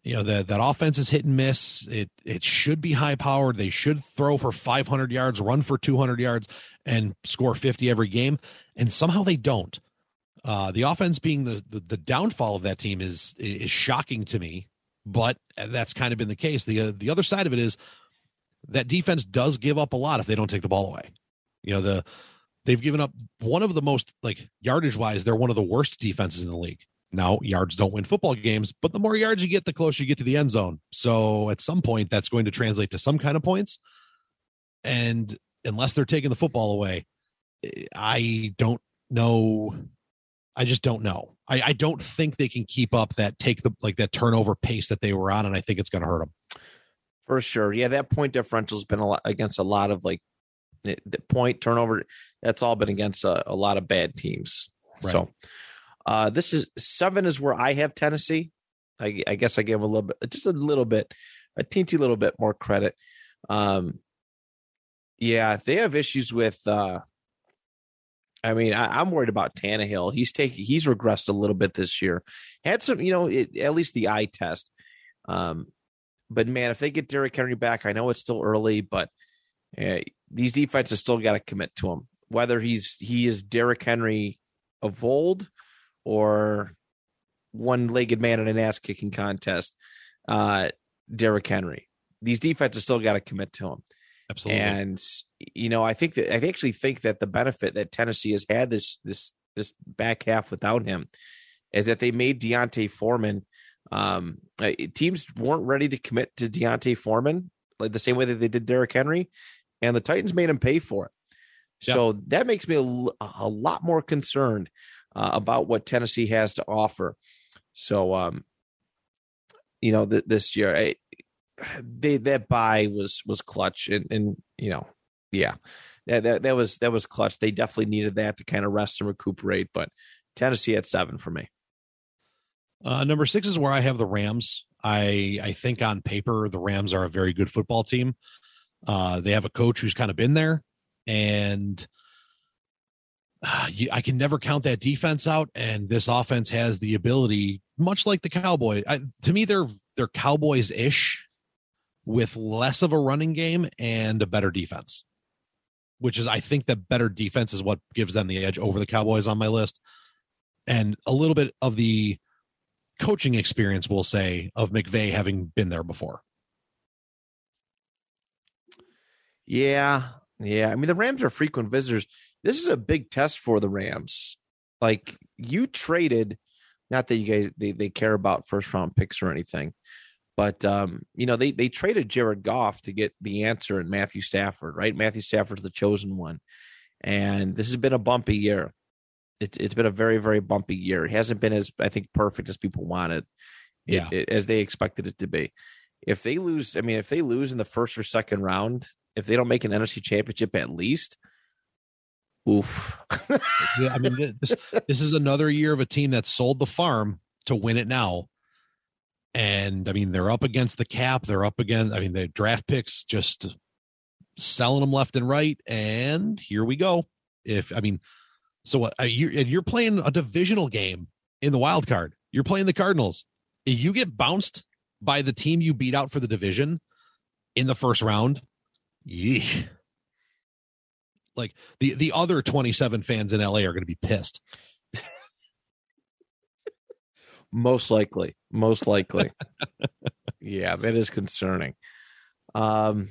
You know that that offense is hit and miss. It it should be high powered. They should throw for 500 yards, run for 200 yards, and score 50 every game. And somehow they don't. Uh, the offense being the, the the downfall of that team is is shocking to me but that's kind of been the case. The uh, the other side of it is that defense does give up a lot if they don't take the ball away. You know the they've given up one of the most like yardage wise, they're one of the worst defenses in the league. Now yards don't win football games, but the more yards you get, the closer you get to the end zone. So at some point, that's going to translate to some kind of points. And unless they're taking the football away, I don't know. I just don't know. I, I don't think they can keep up that take the like that turnover pace that they were on, and I think it's going to hurt them. For sure. Yeah, that point differential has been a lot against a lot of like the the point turnover. That's all been against a, a lot of bad teams. Right. So uh this is seven is where I have Tennessee. I, I guess I gave a little bit, just a little bit, a teensy little bit more credit. Um, yeah, they have issues with. uh I mean, I, I'm worried about Tannehill. He's taking, he's regressed a little bit this year. Had some, you know, it, at least the eye test. Um, but man, if they get Derrick Henry back, I know it's still early, but uh, these defenses still got to commit to him. Whether he's he is Derrick Henry of old or one-legged man in an ass-kicking contest, uh, Derrick Henry. These defenses still got to commit to him. Absolutely. And you know, I think that I actually think that the benefit that Tennessee has had this this this back half without him is that they made D'Onta Foreman. Um, uh, teams weren't ready to commit to D'Onta Foreman like the same way that they did Derrick Henry, and the Titans made him pay for it. So that makes me a lot more concerned uh, about what Tennessee has to offer. So, um, you know, th- this year, I, they that bye was was clutch and and you know yeah that, that that was that was clutch. They definitely needed that to kind of rest and recuperate. But Tennessee at seven for me. Uh, number six is where I have the Rams. I I think on paper the Rams are a very good football team. Uh, they have a coach who's kind of been there, and uh, you, I can never count that defense out. And this offense has the ability, much like the Cowboys. I, to me, they're they're Cowboys ish, with less of a running game and a better defense. Which is, I think, that better defense is what gives them the edge over the Cowboys on my list, and a little bit of the coaching experience, we'll say, of McVay having been there before. Yeah, yeah. I mean, the Rams are frequent visitors. This is a big test for the Rams. Like you traded, not that you guys they, they care about first round picks or anything, but um, you know they they traded Jared Goff to get the answer in Matthew Stafford, right? Matthew Stafford's the chosen one, and this has been a bumpy year. It's it's been a very very bumpy year. It hasn't been as I think perfect as people wanted, it, it- as they expected it to be. If they lose, I mean, if they lose in the first or second round, if they don't make an NFC Championship at least, oof. Yeah, I mean, this this is another year of a team that sold the farm to win it now. And I mean, they're up against the cap. They're up against, I mean, the draft picks just selling them left and right. And here we go. If, I mean, so what? uh, You, and you're playing a divisional game in the wild card. You're playing the Cardinals. If you get bounced by the team you beat out for the division in the first round, yee. Like the the other 27 fans in LA are going to be pissed. Most likely. Most likely. [LAUGHS] yeah, that is concerning. Um,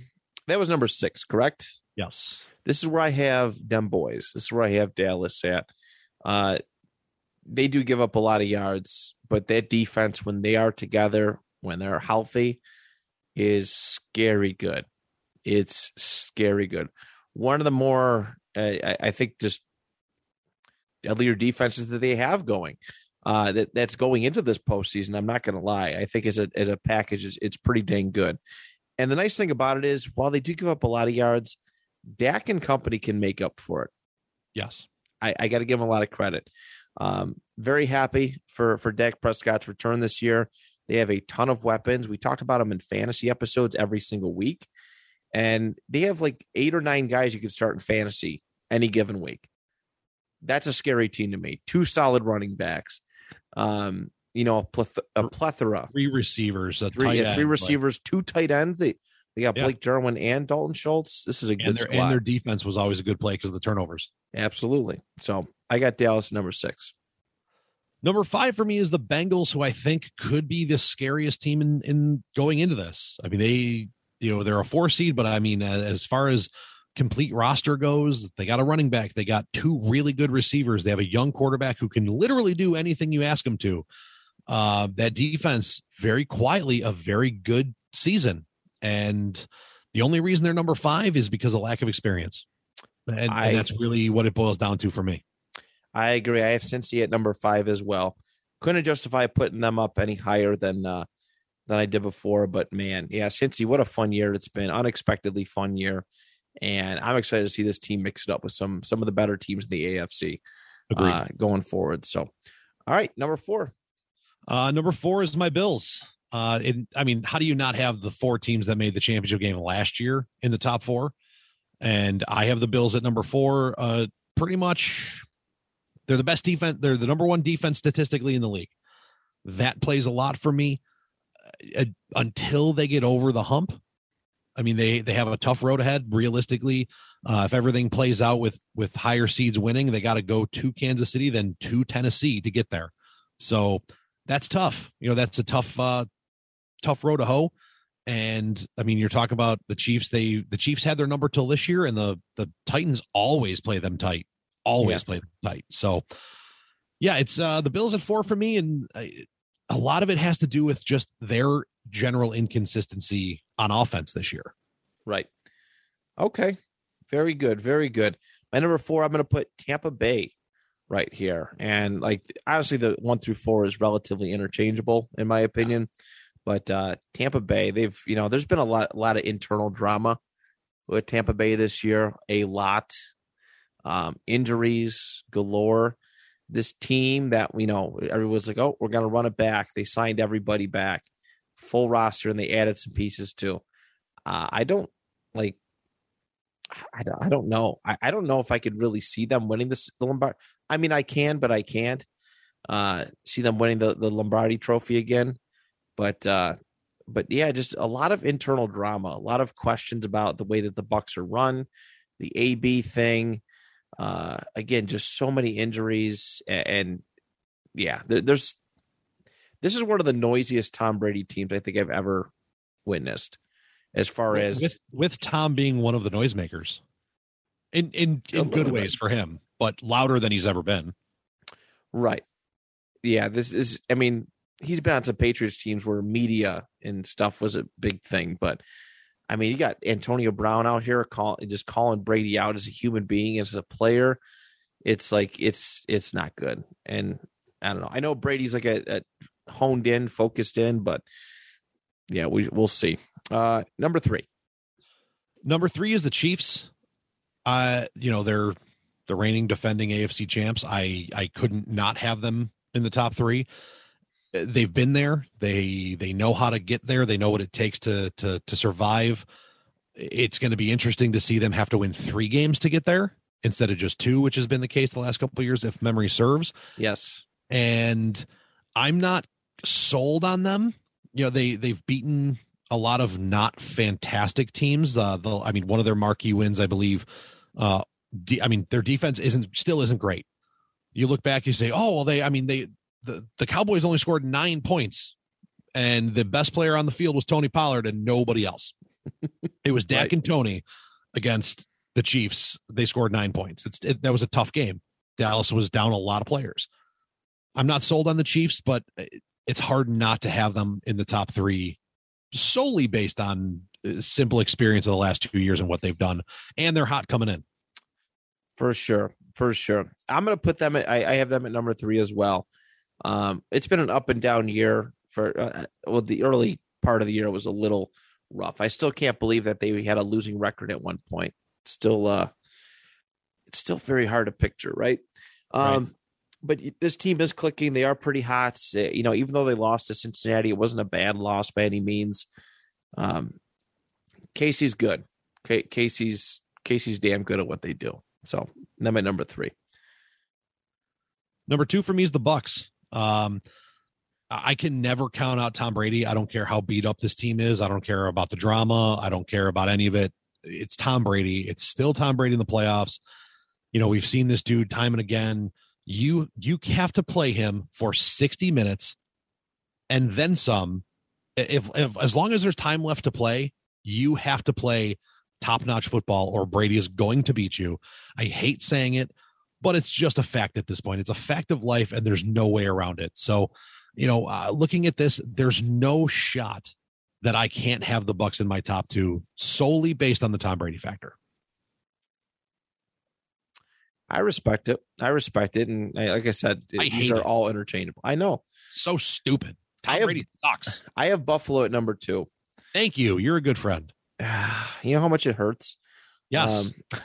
that was number six, correct? Yes. This is where I have them boys. This is where I have Dallas at. Uh, they do give up a lot of yards, but that defense, when they are together, when they're healthy, is scary good. It's scary good. One of the more, uh, I, I think, just deadlier defenses that they have going. Uh, that that's going into this postseason. I'm not going to lie. I think as a as a package, it's, it's pretty dang good. And the nice thing about it is, while they do give up a lot of yards, Dak and company can make up for it. Yes. I, I got to give them a lot of credit. Um, very happy for for Dak Prescott's return this year. They have a ton of weapons. We talked about them in fantasy episodes every single week, and they have like eight or nine guys you could start in fantasy any given week. That's a scary team to me. Two solid running backs, um, you know, a, pleth- a plethora, Three receivers, a three tight yeah, three end, receivers, two tight ends. They they got Yeah. Blake Jarwin and Dalton Schultz. This is a like, good and their squad. and their defense was always a good play because of the turnovers. Absolutely. So I got Dallas number six. Number five for me is the Bengals, who I think could be the scariest team in, in going into this. I mean, they, you know, they're a four seed, but I mean, as, far as complete roster goes, they got a running back. They got two really good receivers. They have a young quarterback who can literally do anything you ask him to. Uh, that defense, very quietly, a very good season. And the only reason they're number five is because of lack of experience. And, I- and that's really what it boils down to for me. I agree. I have Cincy at number five as well. Couldn't justify putting them up any higher than uh than I did before, but man, yeah, Cincy, what a fun year it's been. Unexpectedly fun year. And I'm excited to see this team mix it up with some some of the better teams in the AFC uh, going forward. So all right, number four. Uh, number four is my Bills. Uh, and I mean, how do you not have the four teams that made the championship game last year in the top four? And I have the Bills at number four. Uh, pretty much, they're the best defense. They're the number one defense statistically in the league. That plays a lot for me uh, until they get over the hump. I mean, they they have a tough road ahead. Realistically, uh, if everything plays out with with higher seeds winning, they got to go to Kansas City, then to Tennessee to get there. So that's tough. You know, that's a tough, uh, tough road to hoe. And I mean, you're talking about the Chiefs. They the Chiefs had their number till this year, and the the Titans always play them tight. Always Yeah. play them tight. So, yeah, it's uh the Bills at four for me, and I, a lot of it has to do with just their general inconsistency on offense this year. Right. Okay. Very good. Very good. My number four, I'm going to put Tampa Bay right here. And like, honestly, the one through four is relatively interchangeable, in my opinion. But uh, Tampa Bay, they've you know, there's been a lot, a lot of internal drama with Tampa Bay this year. A lot, um, injuries galore. This team that you know, everyone's like, oh, we're gonna run it back. They signed everybody back, full roster, and they added some pieces too. Uh, I don't like. I don't, I don't know. I, I don't know if I could really see them winning this the Lombard. I mean, I can, but I can't uh, see them winning the, the Lombardi Trophy again. But uh, but yeah, just a lot of internal drama, a lot of questions about the way that the Bucs are run, the AB thing. Uh, again, just so many injuries, and, and yeah, there, there's this is one of the noisiest Tom Brady teams I think I've ever witnessed. As far as with, with Tom being one of the noisemakers, in in in good ways for him, but louder than he's ever been. Right. Yeah, this is. I mean, he's been on some Patriots teams where media and stuff was a big thing, but I mean, you got Antonio Brown out here call just calling Brady out as a human being, as a player. It's like it's it's not good, and I don't know. I know Brady's like a, a honed in, focused in, but yeah, we we'll see. Uh, number three. Number three is the Chiefs. Uh, you know, they're the reigning defending AFC champs. I I couldn't not have them in the top three. They've been there. They they know how to get there. They know what it takes to to to survive. It's going to be interesting to see them have to win three games to get there instead of just two, which has been the case the last couple of years, if memory serves. Yes. And I'm not sold on them. You know, they they've beaten a lot of not fantastic teams. Uh, the, I mean, one of their marquee wins, I believe. Uh, de- I mean, their defense isn't still isn't great. You look back, you say, oh well, they. I mean, they the the Cowboys only scored nine points, and the best player on the field was Tony Pollard and nobody else. [LAUGHS] it was Dak right. and Tony against the Chiefs. They scored nine points. It's it, that was a tough game. Dallas was down a lot of players. I'm not sold on the Chiefs, but it's hard not to have them in the top three solely based on uh, simple experience of the last two years and what they've done, and they're hot coming in. For sure, for sure. I'm going to put them. At, I, I, have them at number three as well. Um, it's been an up and down year for. Uh, well, the early part of the year was a little rough. I still can't believe that they had a losing record at one point. Still, uh, it's still very hard to picture, right? Um, right but this team is clicking. They are pretty hot. You know, even though they lost to Cincinnati, it wasn't a bad loss by any means. Um, KC's good. K- Casey's KC's damn good at what they do. So them at number three. Number two for me is the Bucs. Um, I can never count out Tom Brady. I don't care how beat up this team is. I don't care about the drama. I don't care about any of it. It's Tom Brady. It's still Tom Brady in the playoffs. You know, we've seen this dude time and again you you have to play him for 60 minutes and then some if, if as long as there's time left to play you have to play top-notch football or Brady is going to beat you i hate saying it but it's just a fact at this point it's a fact of life and there's no way around it so you know uh, looking at this there's no shot that i can't have the bucs in my top 2 solely based on the tom brady factor I respect it. I respect it, and like I said, I these are it. all interchangeable. I know. So stupid. Tom I have, Brady sucks. [SIGHS] I have Buffalo at number two. Thank you. You're a good friend. [SIGHS] you know how much it hurts. Yes. Um,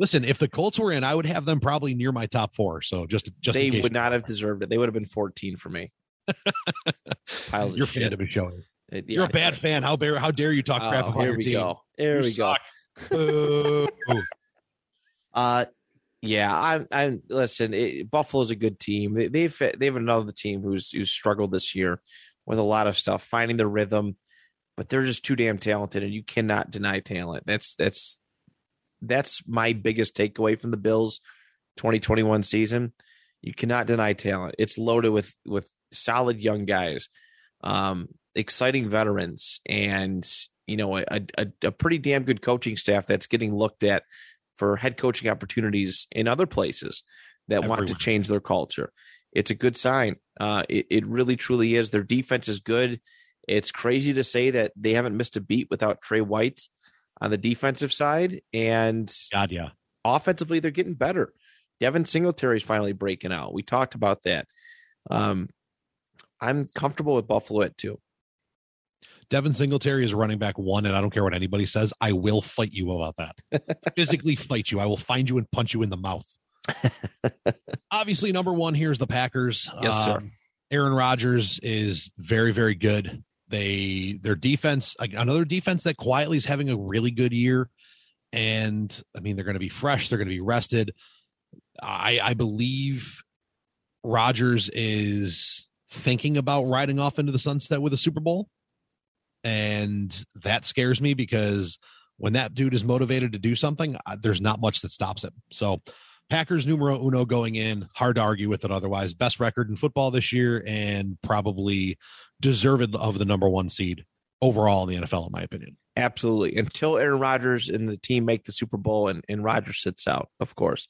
Listen, if the Colts were in, I would have them probably near my top four. So just, just they would not have deserved it. They would have been 14 for me. [LAUGHS] Piles You're fan to be showing. It, yeah, You're a bad fan. How dare how dare you talk crap oh, about your we team? Go. There you we suck. go. [LAUGHS] uh, yeah, I'm. I'm. Listen, it, Buffalo's a good team. They, they've they have another team who's who's struggled this year with a lot of stuff, finding the rhythm, but they're just too damn talented, and you cannot deny talent. That's that's that's my biggest takeaway from the Bills 2021 season. You cannot deny talent. It's loaded with with solid young guys, um, exciting veterans, and you know a, a, a pretty damn good coaching staff that's getting looked at for head coaching opportunities in other places that Everywhere. want to change their culture. It's a good sign. Uh, it, it really truly is. Their defense is good. It's crazy to say that they haven't missed a beat without Trey White on the defensive side. And God, yeah. Offensively, they're getting better. Devin Singletary's finally breaking out. We talked about that. Um, I'm comfortable with Buffalo at two. Devin Singletary is running back one, and I don't care what anybody says. I will fight you about that. [LAUGHS] Physically fight you. I will find you and punch you in the mouth. [LAUGHS] Obviously, number one here is the Packers. Yes, sir. Um, Aaron Rodgers is very, very good. They their defense, another defense that quietly is having a really good year. And I mean, they're going to be fresh. They're going to be rested. I I believe Rodgers is thinking about riding off into the sunset with a Super Bowl. And that scares me because when that dude is motivated to do something, uh, there's not much that stops him. So, Packers numero uno going in, hard to argue with it otherwise. Best record in football this year and probably deserved of the number one seed overall in the NFL, in my opinion. Absolutely. Until Aaron Rodgers and the team make the Super Bowl and, and Rodgers sits out, of course.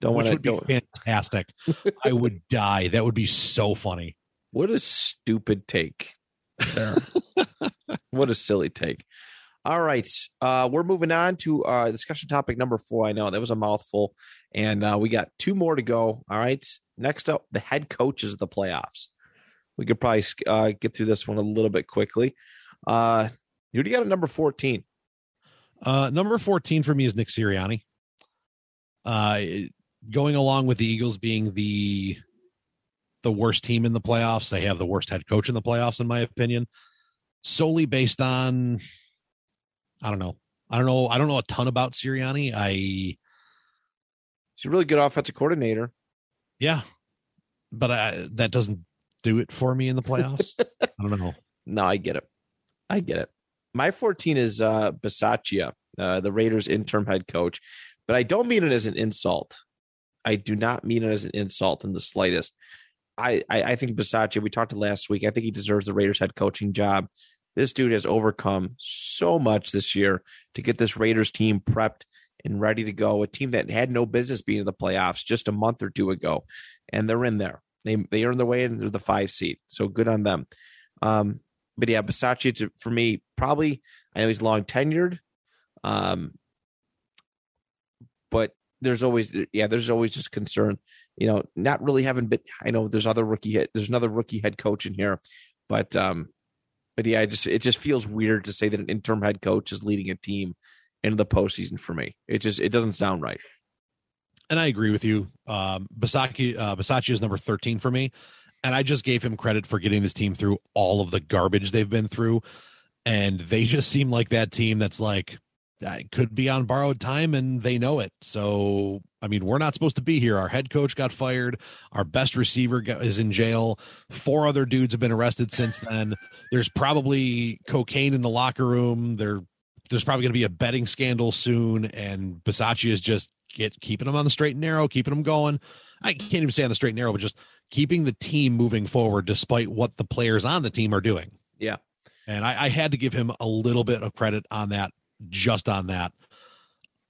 Don't want to be don't. fantastic. [LAUGHS] I would die. That would be so funny. What a stupid take. [LAUGHS] what a silly take. All right. Uh, we're moving on to uh, discussion topic number four. I know that was a mouthful, and uh, we got two more to go. All right. Next up, the head coaches of the playoffs. We could probably uh, get through this one a little bit quickly. Uh, you got at number 14? Uh, number 14 for me is Nick Sirianni. Uh, going along with the Eagles being the the worst team in the playoffs, they have the worst head coach in the playoffs, in my opinion, solely based on I don't know. I don't know. I don't know a ton about Sirianni. I He's a really good offensive coordinator. yeah, but I, that doesn't do it for me in the playoffs. [LAUGHS] I don't know. No, I get it. I get it. My 14 is uh Bisaccia, uh, the Raiders interim head coach, but I don't mean it as an insult. I do not mean it as an insult in the slightest. I, I, I think Bisaccia, we talked to last week. I think he deserves the Raiders head coaching job. This dude has overcome so much this year to get this Raiders team prepped and ready to go. A team that had no business being in the playoffs just a month or two ago, and they're in there. They they earned their way into the five seed. So good on them. Um, but yeah, Bisaccia for me probably. I know he's long tenured, um, but there's always yeah, there's always just concern. You know, not really having been. I know there's other rookie. Head, there's another rookie head coach in here, but um, but yeah, I just it just feels weird to say that an interim head coach is leading a team into the postseason for me. It just it doesn't sound right. and I agree with you. Um, Basaki, uh, Bisaccia is number 13 for me. And I just gave him credit for getting this team through all of the garbage they've been through. And they just seem like that team that's like, it could be on borrowed time and they know it. So, I mean, we're not supposed to be here. Our head coach got fired. Our best receiver is in jail. Four other dudes have been arrested since then. There's probably cocaine in the locker room. There, there's probably going to be a betting scandal soon. And Bisaccia is just get keeping them on the straight and narrow, keeping them going. I can't even say on the straight and narrow, but just keeping the team moving forward despite what the players on the team are doing. Yeah. And I, I had to give him a little bit of credit on that, just on that,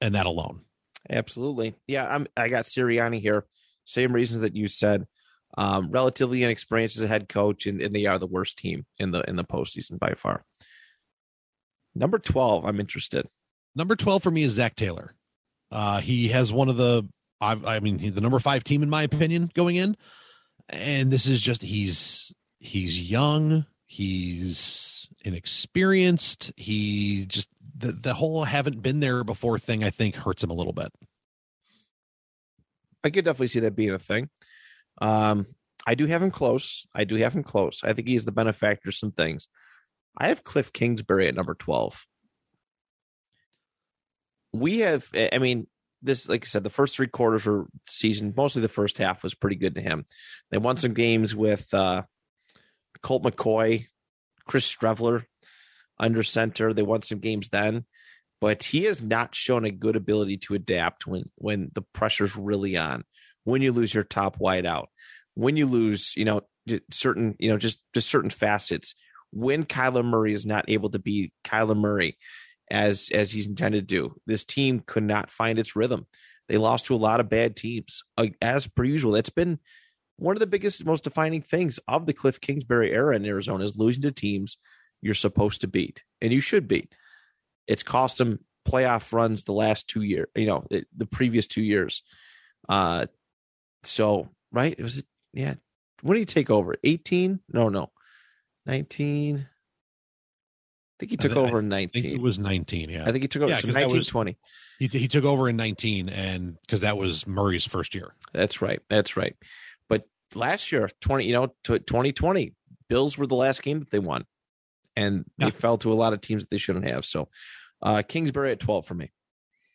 and that alone. Absolutely. Yeah, I'm I got Sirianni here. Same reasons that you said. Um, relatively inexperienced as a head coach, and, and they are the worst team in the in the postseason by far. Number twelve, I'm interested. Number 12 for me is Zac Taylor. Uh, he has one of the, I, I mean, he, the number five team, in my opinion, going in. And this is just, he's, he's young. He's inexperienced. He just, the, the whole haven't been there before thing, I think, hurts him a little bit. I could definitely see that being a thing. Um, I do have him close. I do have him close. I think he is the benefactor of some things. I have Cliff Kingsbury at number 12. We have, I mean, this, like I said, the first three quarters were season, mostly the first half was pretty good to him. They won some games with uh, Colt McCoy, Chris Streveler under center. They won some games then, but he has not shown a good ability to adapt when when the pressure's really on. When you lose your top wide out, when you lose, you know, certain, you know, just just certain facets. When Kyler Murray is not able to be Kyler Murray as as he's intended to do, this team could not find its rhythm. They lost to a lot of bad teams, as per usual. That's been one of the biggest, most defining things of the Cliff Kingsbury era in Arizona is losing to teams you're supposed to beat and you should beat. It's cost them playoff runs the last two years, you know, the, the previous two years. Uh, so right, it was yeah. When do you take over? 18? No, no, 19. I think he took I over in I think it was 19. Yeah. I think he took over Yeah, so 'cause that 19, was- 20. he, he took over in 19 and because that was Murray's first year. That's right. That's right. But last year, 20, you know, 2020, Bills were the last game that they won. And they Yeah. fell to a lot of teams that they shouldn't have. So uh Kingsbury at 12 for me.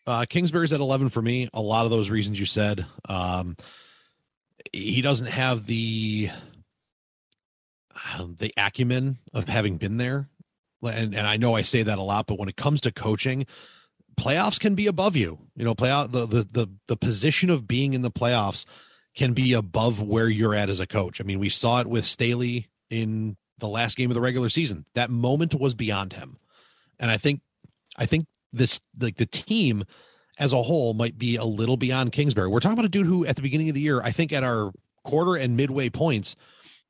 Uh, Kingsbury's at 11 for me. A lot of those reasons you said. Um, he doesn't have the um, the acumen of having been there, and and I know I say that a lot, but when it comes to coaching, playoffs can be above you. You know, playoff the the the the position of being in the playoffs can be above where you're at as a coach. I mean, we saw it with Staley in the last game of the regular season. That moment was beyond him, and I think I think this like the team as a whole might be a little beyond Kingsbury. We're talking about a dude who at the beginning of the year, I think at our quarter and midway points,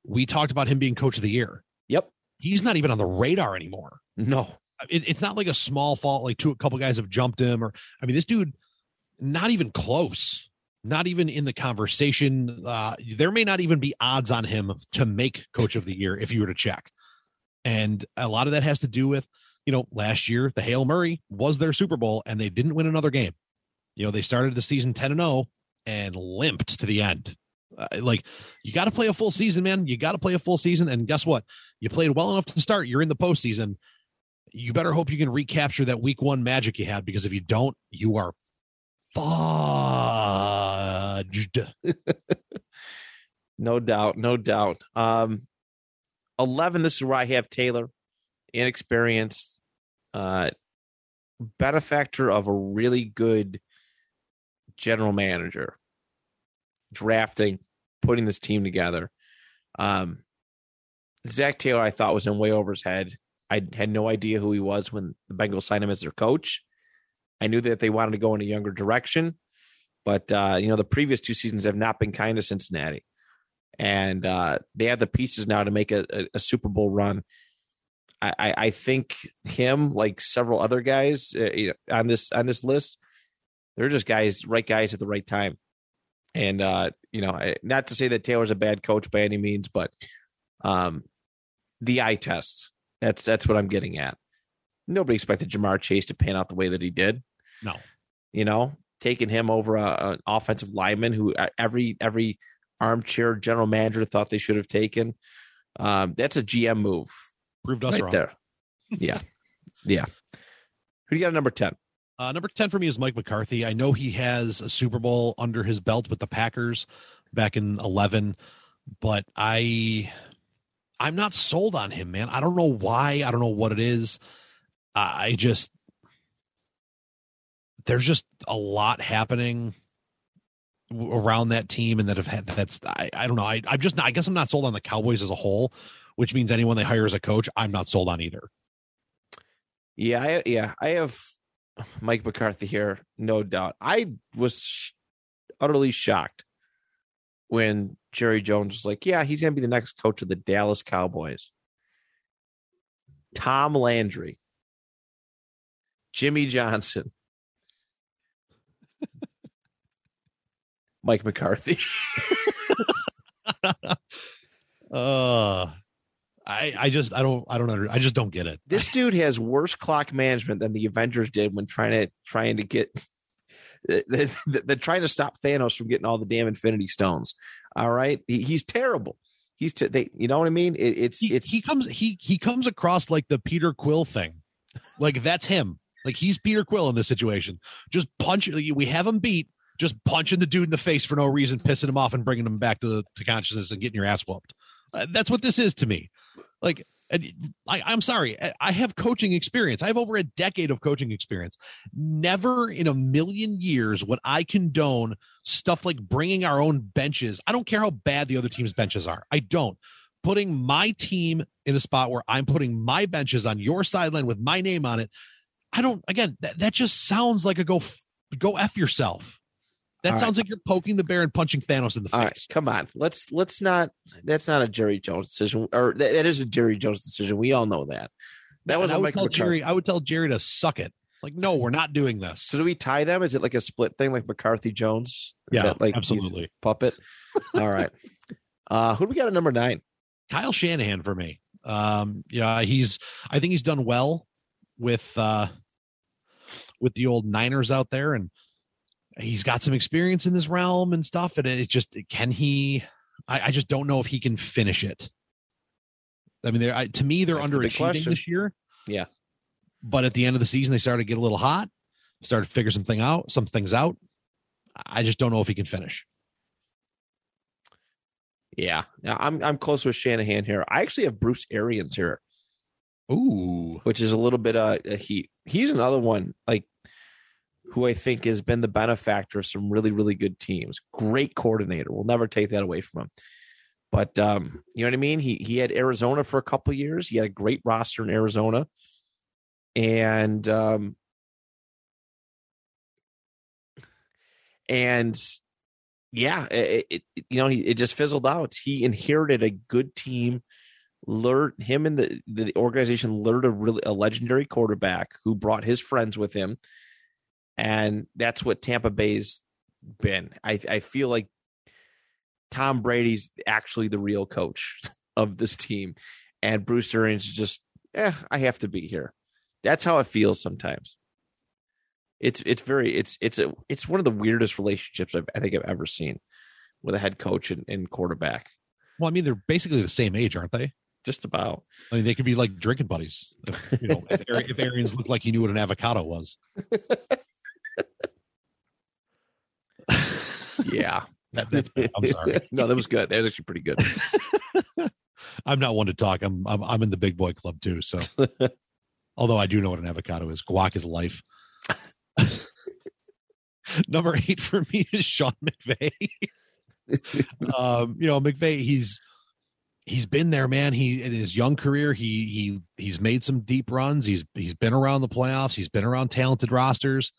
we talked about him being coach of the year. Yep. He's not even on the radar anymore. No. It, it's not like a small fault, like two a couple guys have jumped him, or I mean, this dude, not even close, not even in the conversation. Uh, there may not even be odds on him to make coach of the year if you were to check. And a lot of that has to do with, you know, last year the Hail Murray was their Super Bowl and they didn't win another game. You know, they started the season 10 and 0 and limped to the end. Uh, like you got to play a full season, man. You got to play a full season. And guess what? You played well enough to start. You're in the postseason. You better hope you can recapture that week one magic you had because if you don't, you are fudged. [LAUGHS] No doubt, no doubt. Um, eleven. This is where I have Taylor, inexperienced, uh, benefactor of a really good general manager, drafting, putting this team together. Um, Zac Taylor, I thought was in way over his head. I had no idea who he was when the Bengals signed him as their coach. I knew that they wanted to go in a younger direction, but uh, you know the previous two seasons have not been kind to Cincinnati and uh, they have the pieces now to make a, a, a Super Bowl run. I, I, I think him, like several other guys uh, you know, on this on this list, they're just guys, right guys at the right time. And uh, you know, not to say that Taylor's a bad coach by any means, but um, the eye test. That's that's what I'm getting at. Nobody expected Ja'Marr Chase to pan out the way that he did. No. You know, taking him over a, an offensive lineman who uh, every every armchair general manager thought they should have taken. Um, that's a GM move Proved us right wrong. there. Yeah, yeah. Who do you got at number ten? Uh, number 10 for me is Mike McCarthy. I know he has a Super Bowl under his belt with the Packers back in 11, but I I'm not sold on him, man. I don't know why. I don't know what it is. I just there's just a lot happening around that team and that have had that's I, I don't know. I I'm just not I guess I'm not sold on the Cowboys as a whole, which means anyone they hire as a coach, I'm not sold on either. Yeah, I, yeah. I have Mike McCarthy here, no doubt. I was utterly shocked when Jerry Jones was like, "Yeah, he's going to be the next coach of the Dallas Cowboys." Tom Landry, Jimmy Johnson, [LAUGHS] Mike McCarthy. [LAUGHS] uh I I just I don't I don't under, I just don't get it. this [LAUGHS] dude has worse clock management than the Avengers did when trying to trying to get [LAUGHS] they're, they're trying to stop Thanos from getting all the damn Infinity Stones. All right, he, he's terrible. He's t- they, you know what I mean? It, it's He, it's he comes he he comes across like the Peter Quill thing. Like that's him. Like he's Peter Quill in this situation. Just punch we have him beat, just punching the dude in the face for no reason, pissing him off and bringing him back to to consciousness and getting your ass whooped. Uh, that's what this is to me. Like I, I'm sorry, I- I have coaching experience. I have over a decade of coaching experience. Never in a million years would I condone stuff like bringing our own benches. I don't care how bad the other team's benches are. I don't. Putting my team in a spot where I'm putting my benches on your sideline with my name on it. I don't. Again, that, that just sounds like a go go f yourself. That All right. sounds like you're poking the bear and punching Thanos in the all right. face. Come on, let's let's not. That's not a Jerry Jones decision, or that, that is a Jerry Jones decision. We all know that. That was I a would tell McCarthy. Jerry. I would tell Jerry to suck it. Like, no, we're not doing this. So do we tie them? Is it like a split thing, like McCarthy Jones? Is Yeah, that like absolutely. puppet. All right. [LAUGHS] Uh, who do we got at number nine? Kyle Shanahan for me. Um, yeah, he's. I think he's done well with uh, with the old Niners out there, and he's got some experience in this realm and stuff. And it just can he? I, I just don't know if he can finish it. I mean, they're I, to me they're That's underachieving question. this year. Yeah. but at the end of the season they started to get a little hot, started to figure something out, some things out. I just don't know if he can finish. Yeah, yeah, I'm I'm close with Shanahan here. I actually have Bruce Arians here, Ooh, which is a little bit uh he he's another one like who I think has been the benefactor of some really really good teams. Great coordinator. We'll never take that away from him. But um, you know what I mean? He he had Arizona for a couple years. He had a great roster in Arizona. And um and yeah, it, it, you know, he, it just fizzled out. He inherited a good team. Learned him and the, the organization learned a really a legendary quarterback who brought his friends with him, and that's what Tampa Bay's been. I I feel like Tom Brady's actually the real coach [LAUGHS] of this team, and Bruce Arians is just, eh, I have to be here. That's how it feels sometimes. It's it's very it's it's a it's one of the weirdest relationships I've, I think I've ever seen with a head coach and, and quarterback. well, I mean they're basically the same age, aren't they? Just about. I mean they could be like drinking buddies. If, you know, if, if Arians looked like he knew what an avocado was. [LAUGHS] Yeah. That- that's bad. I'm sorry. [LAUGHS] no, that was good. That was actually pretty good. [LAUGHS] I'm not one to talk. I'm I'm, I'm in the big boy club too. So, [LAUGHS] although I do know what an avocado is, guac is life. Number eight for me is Sean McVay. um, you know, McVay, he's he's been there, man. He in his young career, he he he's made some deep runs. He's he's been around the playoffs. He's been around talented rosters,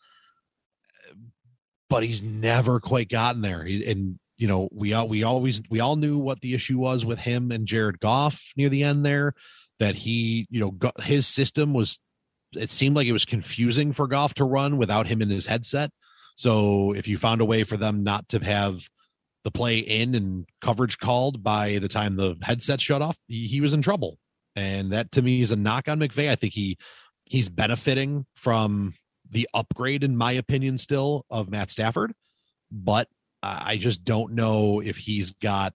but he's never quite gotten there. He, and you know, we all we always we all knew what the issue was with him and Jared Goff near the end there. That he, you know, got, his system was. It seemed like it was confusing for Goff to run without him in his headset. So if you found a way for them not to have the play in and coverage called by the time the headset shut off, he, he was in trouble. And that to me is a knock on McVay. I think he he's benefiting from the upgrade, in my opinion, still of Matt Stafford, but I just don't know if he's got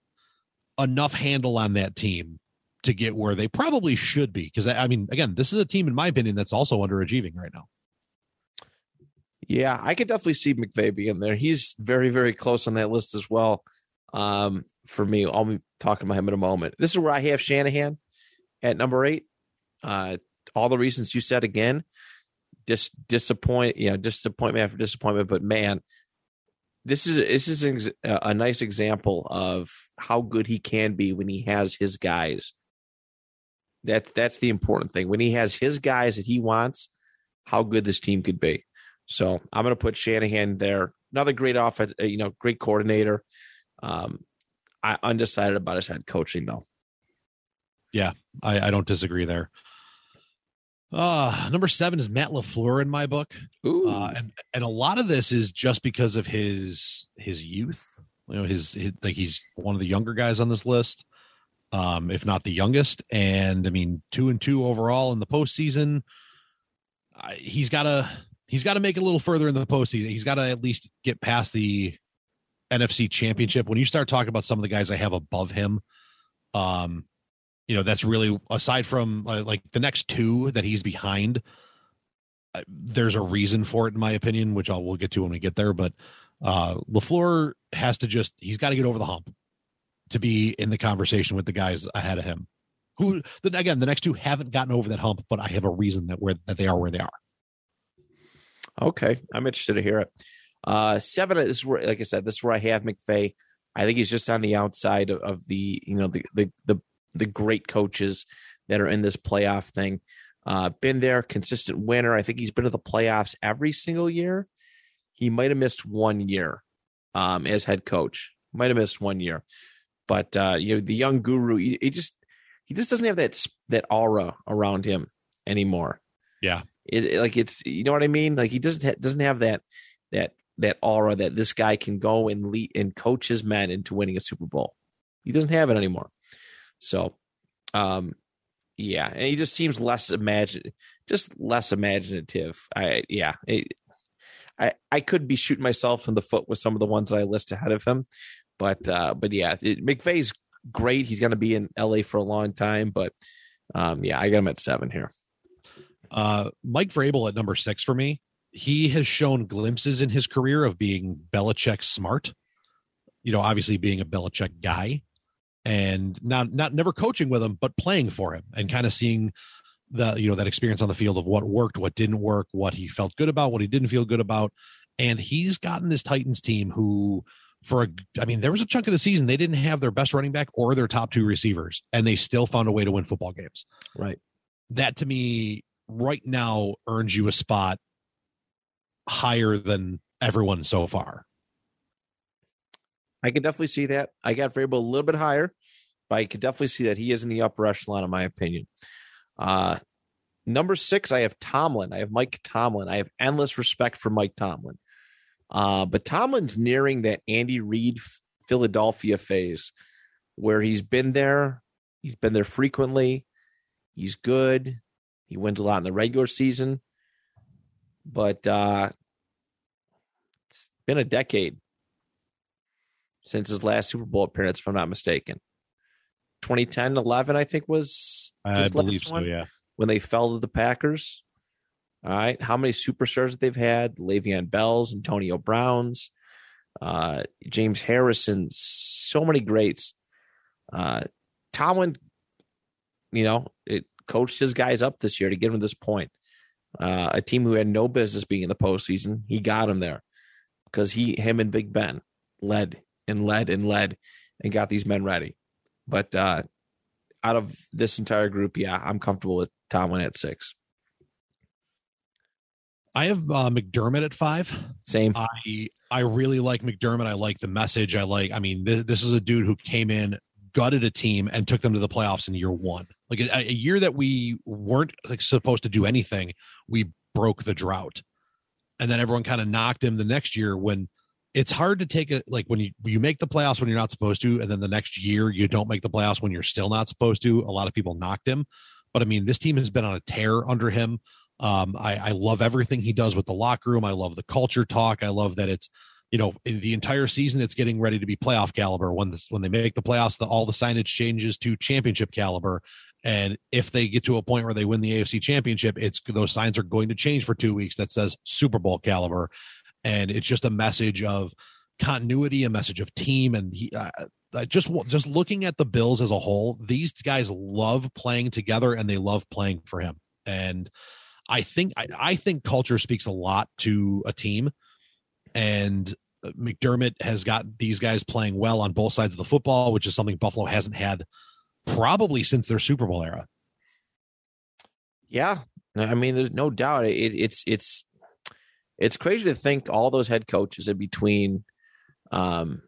enough handle on that team to get where they probably should be. Because I mean, again, this is a team, in my opinion, that's also underachieving right now. Yeah, I could definitely see McVay being there. He's very, very close on that list as well. Um, for me, I'll be talking about him in a moment. This is where I have Shanahan at number eight. Uh, all the reasons you said again, dis disappoint, you know, disappointment after disappointment. But man, this is this is a nice example of how good he can be when he has his guys. That that's the important thing. When he has his guys that he wants, how good this team could be. So I'm going to put Shanahan there. Another great offense, uh, you know, great coordinator. Um, I undecided about his head coaching though. Yeah, I, I don't disagree there. Uh, number seven is Matt LaFleur in my book. Ooh, Uh, and, and a lot of this is just because of his, his youth, you know, his, his, like he's one of the younger guys on this list. Um, if not the youngest. And I mean, two and two overall in the postseason. I, he's got to, he's got to make it a little further in the postseason. He's got to at least get past the NFC championship. When you start talking about some of the guys I have above him, um, you know, that's really aside from uh, like the next two that he's behind. Uh, there's a reason for it, in my opinion, which I'll we'll get to when we get there. But uh, Lafleur has to just he's got to get over the hump to be in the conversation with the guys ahead of him. Who then again, the next two haven't gotten over that hump, but I have a reason that where that they are where they are. okay. I'm interested to hear it. Uh, seven is where, like I said, this is where I have McVay I think he's just on the outside of, of the, you know, the, the, the, the great coaches that are in this playoff thing. Uh, been there, consistent winner. I think he's been to the playoffs every single year. He might have missed one year um, as head coach. Might have missed one year, but uh, you know the young guru. He, he just he just doesn't have that that aura around him anymore. Yeah. it, like it's you know what I mean. Like he doesn't ha- doesn't have that that that aura that this guy can go and lead and coach his men into winning a Super Bowl. He doesn't have it anymore. So, um, Yeah, and he just seems less imagine, just less imaginative. I yeah, it, I I could be shooting myself in the foot with some of the ones that I list ahead of him, but uh, but yeah, it, McVay's great. He's going to be in LA for a long time, but um, yeah, I got him at seven here. Uh, Mike Vrabel at number six for me. He has shown glimpses in his career of being Belichick smart. You know, obviously being a Belichick guy, and not not never coaching with him, but playing for him and kind of seeing the you know that experience on the field of what worked, what didn't work, what he felt good about, what he didn't feel good about, and he's gotten this Titans team who for a I mean there was a chunk of the season they didn't have their best running back or their top two receivers and they still found a way to win football games. Right. That to me right now earns you a spot higher than everyone so far. I can definitely see that. I got Vrabel a little bit higher, but I could definitely see that he is in the upper echelon, in my opinion. Uh, number six, I have Tomlin. I have Mike Tomlin. I have endless respect for Mike Tomlin. Uh, but Tomlin's nearing that Andy Reid Philadelphia phase where he's been there. He's been there frequently. He's good. He wins a lot in the regular season. But uh, it's been a decade since his last Super Bowl appearance, if I'm not mistaken. 2010 11, I think, was I believe so, one, yeah. When they fell to the Packers. All right. How many superstars that they've had? Le'Veon Bells, Antonio Browns, uh, James Harrison, so many greats. Uh, Tomlin, you know, it coached his guys up this year to get him to this point. Uh, a team who had no business being in the postseason, he got him there because he, him, and Big Ben led and led and led and got these men ready. But uh, out of this entire group, yeah, I'm comfortable with Tomlin at six. I have uh, McDermott at five. Same. I I really like McDermott. I like the message. I like. I mean, this, this is a dude who came in, gutted a team, and took them to the playoffs in year one. Like a, a year that we weren't like supposed to do anything, we broke the drought, and then everyone kind of knocked him the next year when it's hard to take it like when you you make the playoffs when you're not supposed to, and then the next year you don't make the playoffs when you're still not supposed to. A lot of people knocked him, but I mean, this team has been on a tear under him. Um, I, I love everything he does with the locker room. I love the culture talk. I love that it's you know the entire season it's getting ready to be playoff caliber. When this when they make the playoffs, the, all the signage changes to championship caliber. And if they get to a point where they win the AFC championship, it's those signs are going to change for two weeks that says Super Bowl caliber and it's just a message of continuity, a message of team, and he. Uh, just just looking at the Bills as a whole, these guys love playing together and they love playing for him. And I think I, I think culture speaks a lot to a team. And McDermott has got these guys playing well on both sides of the football, which is something Buffalo hasn't had probably since their Super Bowl era. Yeah, I mean, there's no doubt it, it's it's it's crazy to think all those head coaches in between um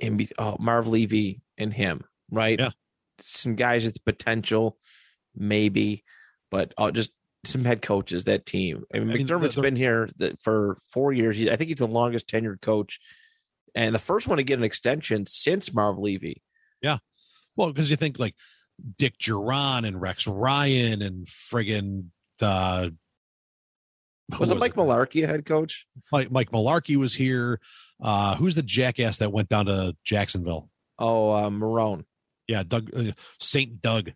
in be, oh, Marv Levy and him, right? Yeah. Some guys with potential, maybe, but uh, just some head coaches that team. I mean, I mean McDermott's been here for four years. I think he's the longest tenured coach, and the first one to get an extension since Marv Levy. Yeah, well, because you think like Dick Jauron and Rex Ryan and friggin' uh, was it Mike Mularkey a head coach? Mike, Mike Mularkey was here. Uh, who's the jackass that went down to Jacksonville? Oh, uh, Marrone. Yeah, Doug uh, Saint Doug.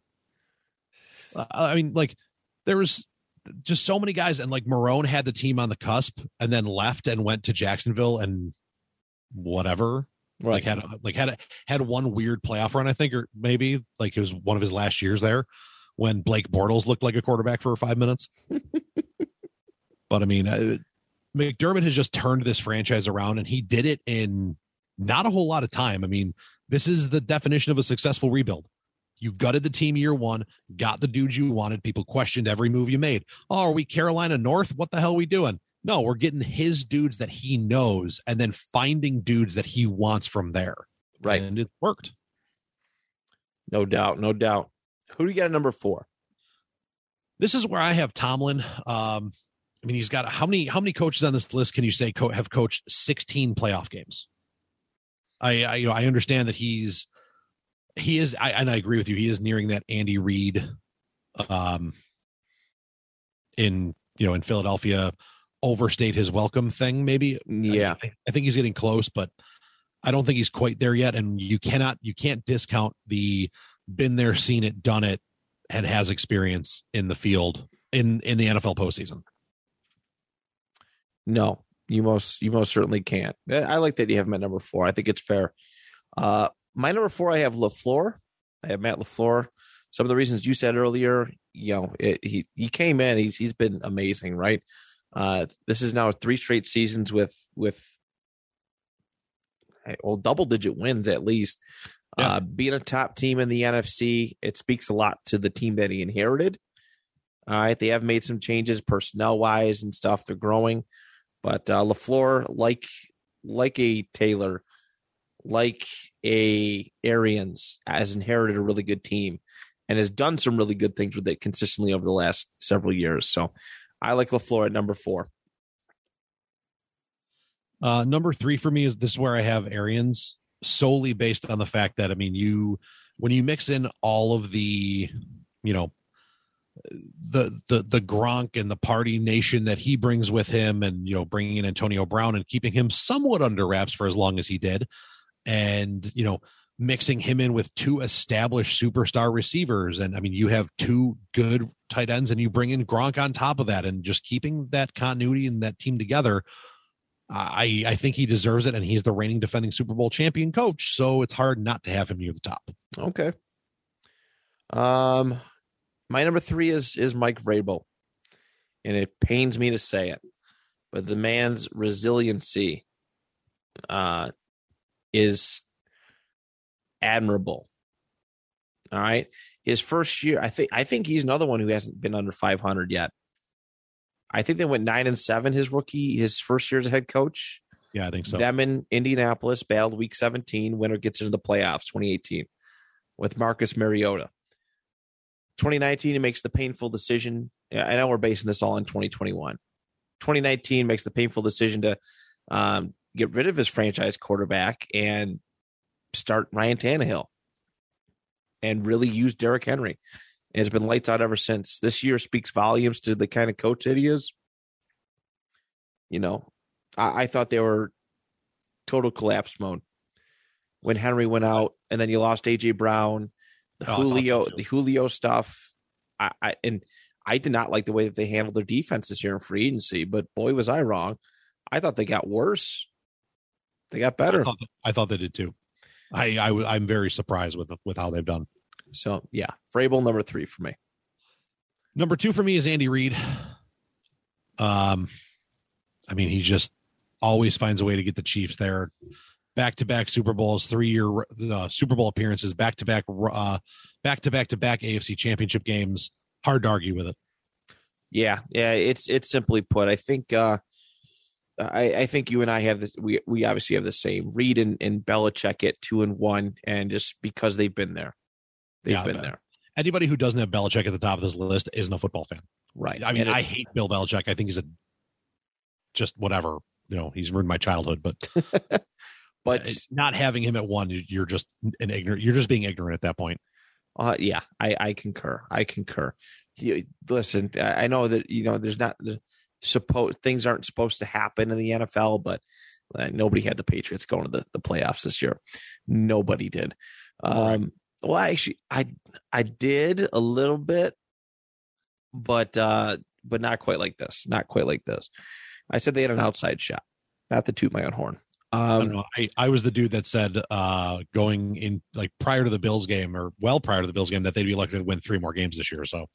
Uh, I mean, like there was just so many guys, and like Marrone had the team on the cusp, and then left and went to Jacksonville and whatever. Right. Like had like had a, had one weird playoff run, I think, or maybe like it was one of his last years there when Blake Bortles looked like a quarterback for five minutes. [LAUGHS] But I mean, uh, McDermott has just turned this franchise around, and he did it in not a whole lot of time. I mean, this is the definition of a successful rebuild. You gutted the team year one, got the dudes you wanted. People questioned every move you made. Oh, are we Carolina North? What the hell are we doing? No, we're getting his dudes that he knows and then finding dudes that he wants from there. Right. And it worked. No doubt. No doubt. Who do you got at number four? This is where I have Tomlin. Um, mean, he's got how many how many coaches on this list can you say co- have coached 16 playoff games? I, I you know I understand that he's he is, I, and I agree with you. He is nearing that Andy Reid, um, in you know in Philadelphia, overstayed his welcome thing. Maybe, Yeah. I, I think he's getting close, but I don't think he's quite there yet. And you cannot, you can't discount the been there, seen it, done it, and has experience in the field in in the NFL postseason. No, you most you most certainly can't. I like that you have him at number four. I think it's fair. Uh, my number four, I have Lafleur. I have Matt Lafleur. Some of the reasons you said earlier, you know, it, he he came in. He's he's been amazing, right? Uh, this is now three straight seasons with with well double digit wins at least. Yeah. Uh, being a top team in the NFC, it speaks a lot to the team that he inherited. All right, they have made some changes personnel wise and stuff. They're growing, but uh, Lafleur, like like a Taylor, like a Arians, has inherited a really good team and has done some really good things with it consistently over the last several years. So, I like Lafleur at number four. Uh, number three for me is this is where I have Arians solely based on the fact that I mean you when you mix in all of the you know the the the Gronk and the party nation that he brings with him, and you know bringing in Antonio Brown and keeping him somewhat under wraps for as long as he did, and you know mixing him in with two established superstar receivers, and I mean you have two good tight ends, and you bring in Gronk on top of that, and just keeping that continuity and that team together. I I think he deserves it, and he's the reigning defending Super Bowl champion coach. So it's hard not to have him near the top. Okay. Um, my number three is is Mike Vrabel, and it pains me to say it, but the man's resiliency, uh, is admirable. All right, his first year, I think I think he's another one who hasn't been under 500 yet. I think they went nine and seven his rookie, his first year as a head coach. Yeah, I think so. Them in Indianapolis battled week 17. Winner gets into the playoffs 2018 with Marcus Mariota. 2019, he makes the painful decision. I know we're basing this all in 2021. 2019 makes the painful decision to um, get rid of his franchise quarterback and start Ryan Tannehill and really use Derrick Henry. And it's been lights out ever since. This year speaks volumes to the kind of coach that he is. You know, I, I thought they were total collapse mode when Henry went out, and then you lost AJ Brown, the Oh, Julio, the Julio stuff. I, I and I did not like the way that they handled their defense this year in free agency, but boy was I wrong. I thought they got worse. They got better. I thought, I thought they did too. I, I I'm very surprised with with how they've done. So yeah, Vrabel number three for me. Number two for me is Andy Reid. Um, I mean, he just always finds a way to get the Chiefs there. Back to back Super Bowls, three year uh, Super Bowl appearances, back to back, uh, back to back to back AFC Championship games. Hard to argue with it. Yeah, yeah, it's it's simply put. I think uh I, I think you and I have this we we obviously have the same. Reid and, and Belichick at two and one, and just because they've been there. They've Yeah, been there. Anybody who doesn't have Belichick at the top of this list isn't a football fan. Right. I mean, it- I hate Bill Belichick. I think he's a just whatever. You know, he's ruined my childhood. But [LAUGHS] but not having him at one, you're just an ignorant. You're just being ignorant at that point. Uh, yeah, I, I concur. I concur. Listen, I know that you know there's not supposed things aren't supposed to happen in the NFL, but uh, nobody had the Patriots going to the, the playoffs this year. Nobody did. Um, well, I actually, I I did a little bit, but uh, but not quite like this. Not quite like this. I said they had an outside shot, not to toot my own horn. I Um, know. I, I was the dude that said uh going in like prior to the Bills game or well prior to the Bills game that they'd be lucky to win three more games this year. So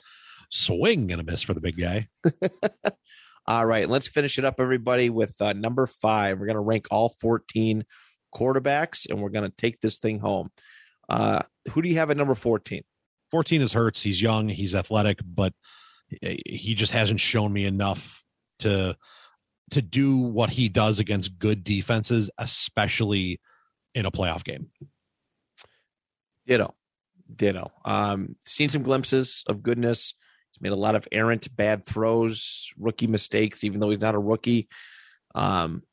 swing and a miss for the big guy. [LAUGHS] All right, let's finish it up, everybody, with uh, number five. We're going to rank all 14 quarterbacks, and we're going to take this thing home. Uh, who do you have at number 14? 14 is Hurts. He's young, he's athletic, but he just hasn't shown me enough to to do what he does against good defenses, especially in a playoff game. Ditto. Ditto. Um, seen some glimpses of goodness. He's made a lot of errant bad throws, rookie mistakes, even though he's not a rookie. Um,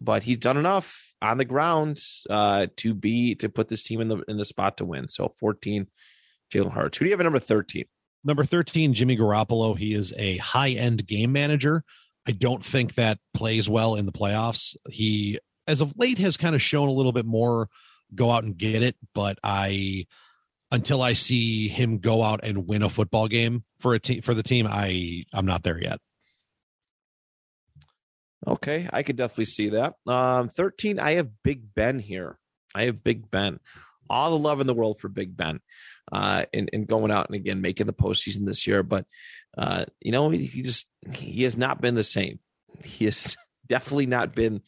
but he's done enough on the ground uh, to be to put this team in the in the spot to win. So 14, Jalen Hurts. Who do you have at number 13? Number 13, Jimmy Garoppolo. He is a high end game manager. I don't think that plays well in the playoffs. He, as of late, has kind of shown a little bit more go out and get it, but I, until I see him go out and win a football game for a team for the team, I I'm not there yet. Okay, I could definitely see that. Um, 13, I have Big Ben here. I have Big Ben. All the love in the world for Big Ben. Uh, and, and going out and again making the postseason this year. But uh, you know, he just he has not been the same. He has [LAUGHS] definitely not been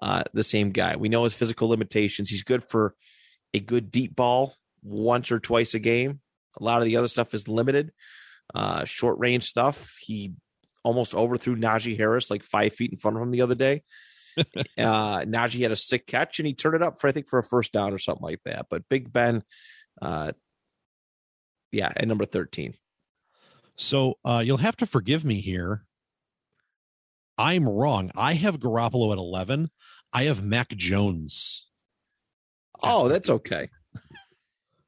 uh, the same guy. We know his physical limitations. He's good for a good deep ball once or twice a game. A lot of the other stuff is limited. Uh, short range stuff. He almost overthrew Najee Harris like five feet in front of him the other day. [LAUGHS] uh, Najee had a sick catch and he turned it up for I think for a first down or something like that. But Big Ben, uh, yeah, at number thirteen. So uh, you'll have to forgive me here. I'm wrong. I have Garoppolo at 11. I have Mac Jones. Oh, that's okay. [LAUGHS]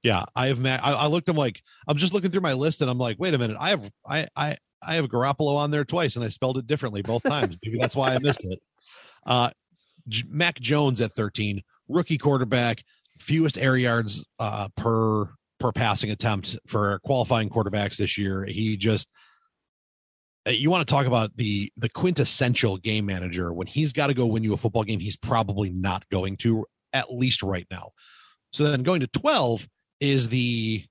Yeah, I have Mac. I, I looked. I'm like, I'm just looking through my list, and I'm like, wait a minute. I have, I, I, I have Garoppolo on there twice, and I spelled it differently both times. Maybe that's why I missed it. [LAUGHS] Uh, J- Mac Jones at 13, rookie quarterback, fewest air yards uh, per per passing attempt for qualifying quarterbacks this year. He just uh, you want to talk about the the quintessential game manager when he's got to go win you a football game he's probably not going to at least right now so then going to 12 is the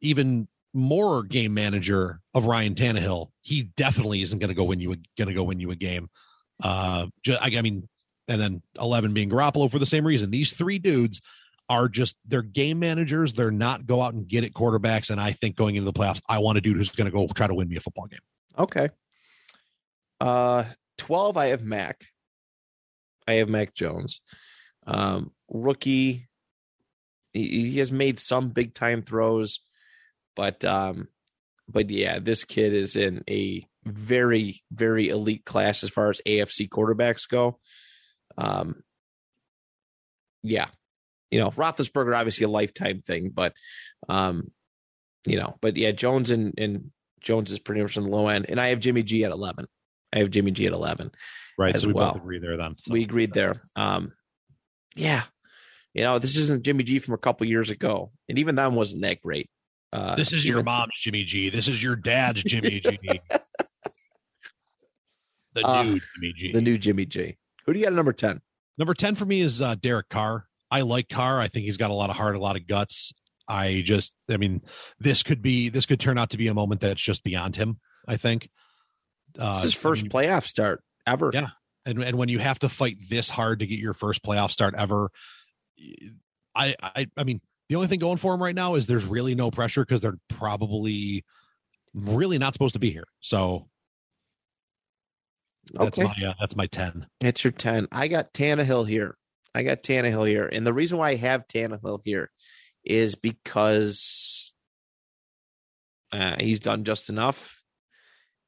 even more game manager of Ryan Tannehill. He definitely isn't going to go win you going to go win you a game. Uh, I, I mean, and then 11 being Garoppolo for the same reason. These three dudes are just they're game managers. They're not go out and get it quarterbacks. And I think going into the playoffs, I want a dude who's going to go try to win me a football game. Okay. Uh, 12, I have Mac. I have Mac Jones. Um, rookie. He, he has made some big time throws, but um, but yeah, this kid is in a very very elite class as far as AFC quarterbacks go. Um, yeah, you know, Roethlisberger obviously a lifetime thing, but um, you know, but yeah, Jones and and Jones is pretty much on the low end, and I have Jimmy G at eleven. I have Jimmy G at eleven. Right. As So we well. both agree there then. So- We agreed there. Um, yeah, you know, this isn't Jimmy G from a couple years ago, and even then wasn't that great. Uh, This is your mom's Jimmy G. This is your dad's Jimmy G. [LAUGHS] The Uh, new Jimmy G. the new Jimmy G. Who do you got at number ten? Number 10 for me is uh, Derek Carr. I like Carr. I think he's got a lot of heart, a lot of guts. I just, I mean, this could be, this could turn out to be a moment that's just beyond him, I think. Uh, This is his I first mean, playoff start ever. Yeah. and, and when you have to fight this hard to get your first playoff start ever, I, I, I mean, the only thing going for him right now is there's really no pressure because they're probably really not supposed to be here. So that's Okay. my, uh, that's my 10. It's your 10. I got Tannehill here. I got Tannehill here. And the reason why I have Tannehill here is because uh, he's done just enough,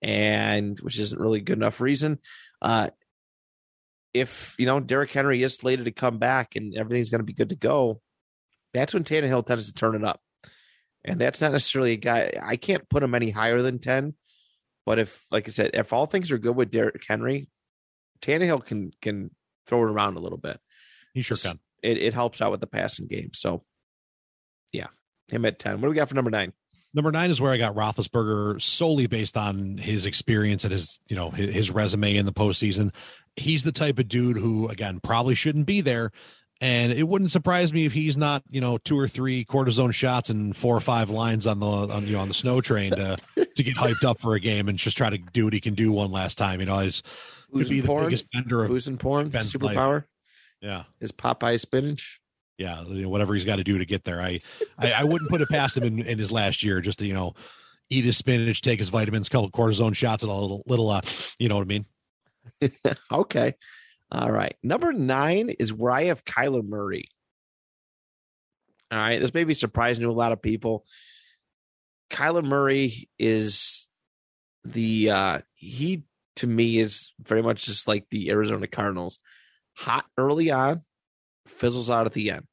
and which isn't really good enough reason. Uh, if, you know, Derrick Henry is slated to come back and everything's going to be good to go, that's when Tannehill tends to turn it up. And that's not necessarily a guy, I can't put him any higher than 10. But if, like I said, if all things are good with Derrick Henry, Tannehill can can throw it around a little bit. He sure can. It it helps out with the passing game. So, yeah, him at ten. What do we got for number nine? Number nine is where I got Roethlisberger solely based on his experience and his, you know, his, his resume in the postseason. He's the type of dude who, again, probably shouldn't be there. And it wouldn't surprise me if he's not, you know, two or three cortisone shots and four or five lines on the, on, you know, on the snow train to, to get hyped up for a game and just try to do what he can do one last time. You know, he's could be in the porn? biggest bender of, Who's in porn? Ben's life. Yeah, is Popeye spinach. yeah, you know, whatever he's got to do to get there. I, I, I wouldn't put it past him in, in his last year just to, you know, eat his spinach, take his vitamins, a couple cortisone shots, and a little, little, uh, you know what I mean? [LAUGHS] okay, all right. Number nine is where I have Kyler Murray. All right, this may be surprising to a lot of people. Kyler Murray is the uh he to me is very much just like the Arizona Cardinals. Hot early on, fizzles out at the end.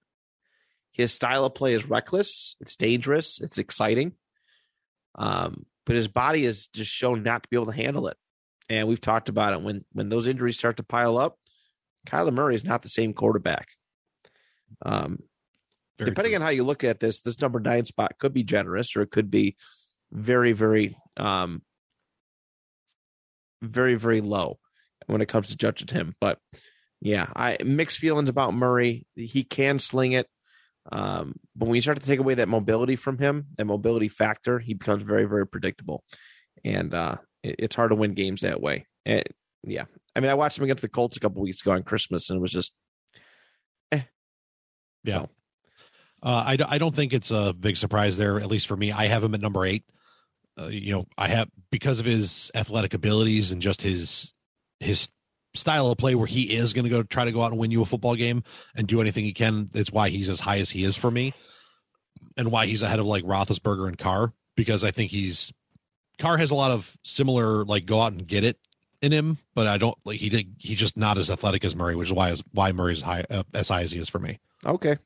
His style of play is reckless, it's dangerous, it's exciting. Um, but his body has just shown not to be able to handle it. And we've talked about it when when those injuries start to pile up, Kyler Murray is not the same quarterback. Um, Very depending true. on how you look at this, this number nine spot could be generous or it could be very, very, um, very, very low when it comes to judging him. But yeah, I mixed feelings about Murray. He can sling it. Um, but when you start to take away that mobility from him, that mobility factor, he becomes very, very predictable. And uh, it- it's hard to win games that way. And yeah, I mean, I watched him against the Colts a couple weeks ago on Christmas, and it was just, eh. Yeah. So, Uh, I, I don't think it's a big surprise there, at least for me. I have him at number eight. Uh, you know, I have because of his athletic abilities and just his his style of play, where he is going to go try to go out and win you a football game and do anything he can. That's why he's as high as he is for me, and why he's ahead of like Roethlisberger and Carr because I think he's Carr has a lot of similar like go out and get it in him, but I don't like he did he's just not as athletic as Murray, which is why is why Murray's high uh, as high as he is for me. Okay.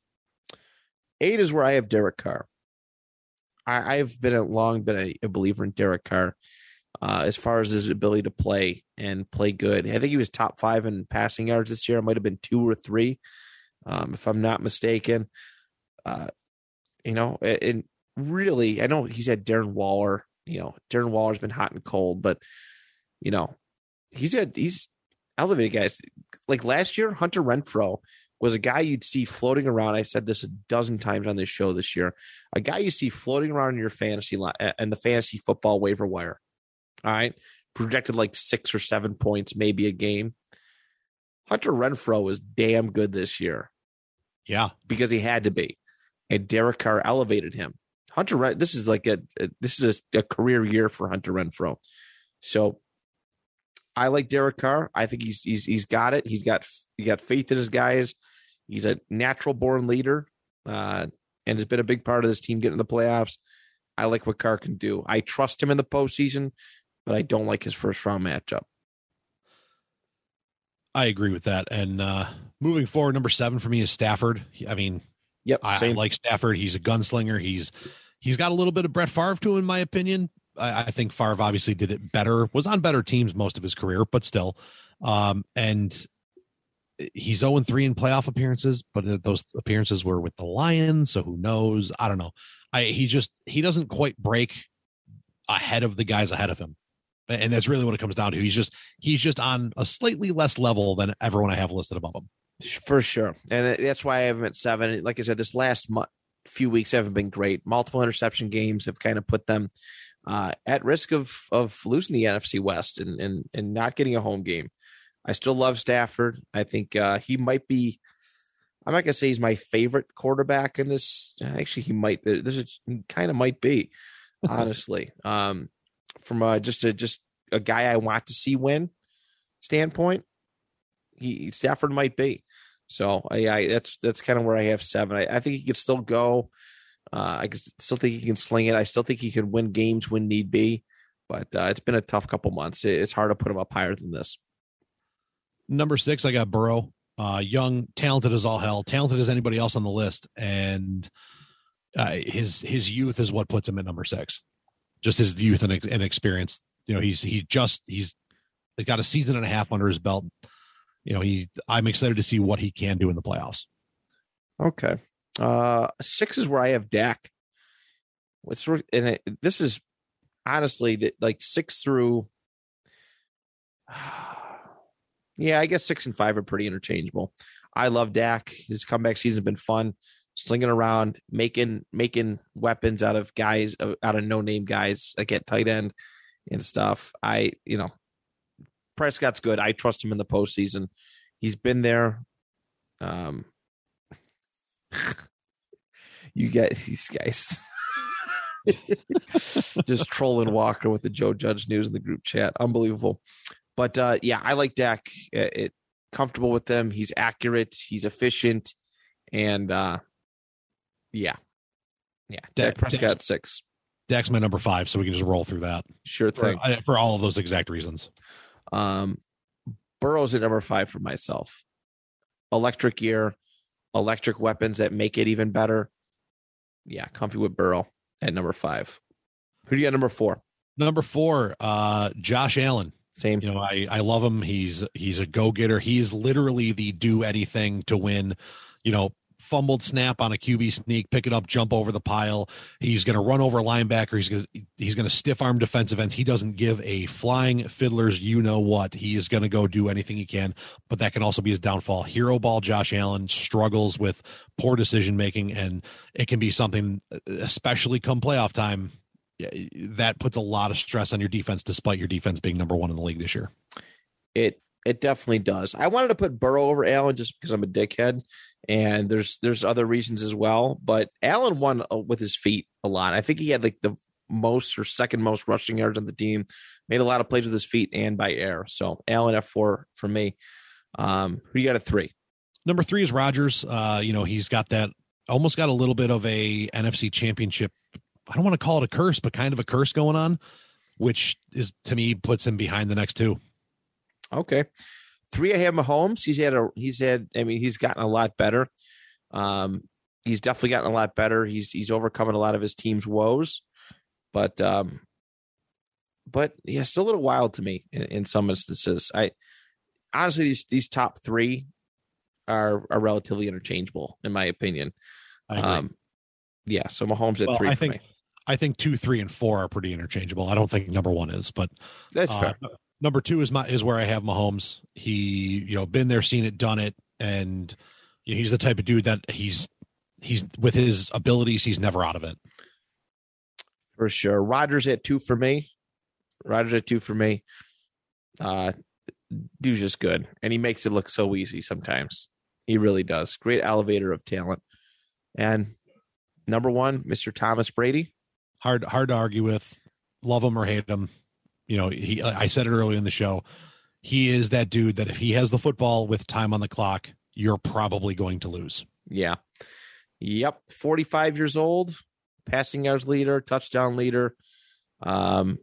Eight is where I have Derek Carr. I, I've been a long been a, a believer in Derek Carr uh, as far as his ability to play and play good. I think he was top five in passing yards this year. It might have been two or three, um, if I'm not mistaken. Uh, you know, and really, I know he's had Darren Waller. You know, Darren Waller's been hot and cold, but you know, he's had he's elevated guys. Like last year, Hunter Renfrow was a guy you'd see floating around. I said this a dozen times on this show this year. A guy you see floating around in your fantasy line and the fantasy football waiver wire. All right. Projected like six or seven points, maybe a game. Hunter Renfrow was damn good this year Yeah, because he had to be. And Derek Carr elevated him. Hunter, Ren- this is like a, a- this is a, a career year for Hunter Renfrow. So I like Derek Carr. I think he's he's he's got it. He's got he got faith in his guys. He's a natural born leader, uh, and has been a big part of this team getting to the playoffs. I like what Carr can do. I trust him in the postseason, but I don't like his first round matchup. I agree with that. And uh moving forward, number seven for me is Stafford. I mean, Yep, I, I like Stafford. He's a gunslinger. He's he's got a little bit of Brett Favre too, in my opinion. I, I think Favre obviously did it better. Was on better teams most of his career, but still. Um, and he's 0 3 in playoff appearances, but those appearances were with the Lions. So who knows? I don't know. I he just he doesn't quite break ahead of the guys ahead of him. And that's really what it comes down to. He's just he's just on a slightly less level than everyone I have listed above him. For sure. And that's why I have him at seven. Like I said, this last month, few weeks haven't been great. Multiple interception games have kind of put them uh, at risk of of losing the NFC West and and and not getting a home game. I still love Stafford. I think uh, he might be. I'm not gonna say he's my favorite quarterback in this. Actually, he might. This is he kind of might be, [LAUGHS] honestly. um, from uh, just a just a guy I want to see win standpoint, he Stafford might be. So I, I that's that's kind of where I have seven. I, I think he could still go. Uh, I still think he can sling it. I still think he can win games when need be, but uh, it's been a tough couple months. It, it's hard to put him up higher than this. Number six, I got Burrow. Uh, young, talented as all hell, talented as anybody else on the list, and uh, his his youth is what puts him at number six. Just his youth and, and experience. You know, he's he just he's got a season and a half under his belt. You know, he I'm excited to see what he can do in the playoffs. Okay, uh, six is where I have Dak. What's and it, this is honestly that like six through. [SIGHS] Yeah, I guess six and five are pretty interchangeable. I love Dak. His comeback season's been fun, slinging around, making making weapons out of guys uh, out of no name guys like at tight end and stuff. I you know, Prescott's good. I trust him in the postseason. He's been there. Um, [LAUGHS] you get these guys [LAUGHS] just trolling Walker with the Joe Judge news in the group chat. Unbelievable. But uh, yeah, I like Dak. It, it comfortable with them. He's accurate. He's efficient, and uh, yeah, yeah. Dak, Dak- Prescott six, Dak's my number five, so we can just roll through that sure for, thing. I- for all of those exact reasons. Um, Burrow's at number five for myself. electric gear, electric weapons that make it even better. Yeah, comfy with Burrow at number five. Who do you got number four? Number four, uh, Josh Allen. Same. You know, I I love him. He's he's a go getter. He is literally the do anything to win. You know, fumbled snap on a QB sneak, pick it up, jump over the pile. He's going to run over a linebacker. He's going he's going to stiff arm defensive ends. He doesn't give a flying fiddler's you know what. He is going to go do anything he can, but that can also be his downfall. Hero ball Josh Allen struggles with poor decision making, and it can be something, especially come playoff time, that puts a lot of stress on your defense, despite your defense being number one in the league this year. It it definitely does. I wanted to put Burrow over Allen just because I'm a dickhead, and there's there's other reasons as well. But Allen won uh, with his feet a lot. I think he had like the most or second most rushing yards on the team. Made a lot of plays with his feet and by air. So Allen F four for me. Um, who you got at three? Number three is Rodgers. Uh, you know he's got that almost got a little bit of a NFC Championship. I don't want to call it a curse, but kind of a curse going on, which is to me puts him behind the next two. Okay. Three, I have Mahomes. He's had a he's had. I mean, he's gotten a lot better. Um, he's definitely gotten a lot better. He's he's overcoming a lot of his team's woes, but um, but yeah, still a little wild to me in, in some instances. I honestly these these top three are are relatively interchangeable in my opinion. Um, yeah, so Mahomes at well, three. I for think me. I think two, three, and four are pretty interchangeable. I don't think number one is, but that's uh, fair. Number two is my is where I have Mahomes. He, you know, been there, seen it, done it, and you know, he's the type of dude that he's he's with his abilities, he's never out of it. for sure. Rodgers at two for me. Rodgers at two for me. Uh, dude's just good, and he makes it look so easy sometimes. He really does. Great elevator of talent. And number one, Mr. Thomas Brady. Hard hard to argue with. Love him or hate him. You know, he I said it earlier in the show. He is that dude that if he has the football with time on the clock, you're probably going to lose. Yeah. Yep. 45 years old, passing yards leader, touchdown leader. Um,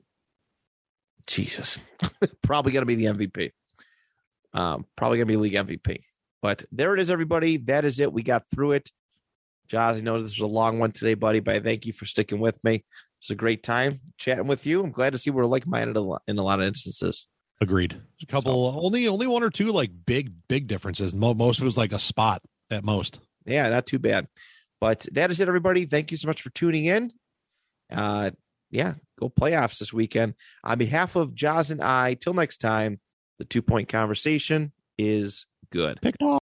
Jesus, [LAUGHS] probably going to be the MVP. Um, probably going to be league MVP. But there it is, everybody. That is it. We got through it. Joz, I know this was a long one today, buddy, but I thank you for sticking with me. It's a great time chatting with you. I'm glad to see we're like minded in a lot of instances. Agreed. A couple, only only one or two like big big differences. Most was like a spot at most. Yeah, not too bad. But that is it, everybody. Thank you so much for tuning in. Uh, yeah, go playoffs this weekend. On behalf of Joz and I, till next time, the two point conversation is good. Pick off.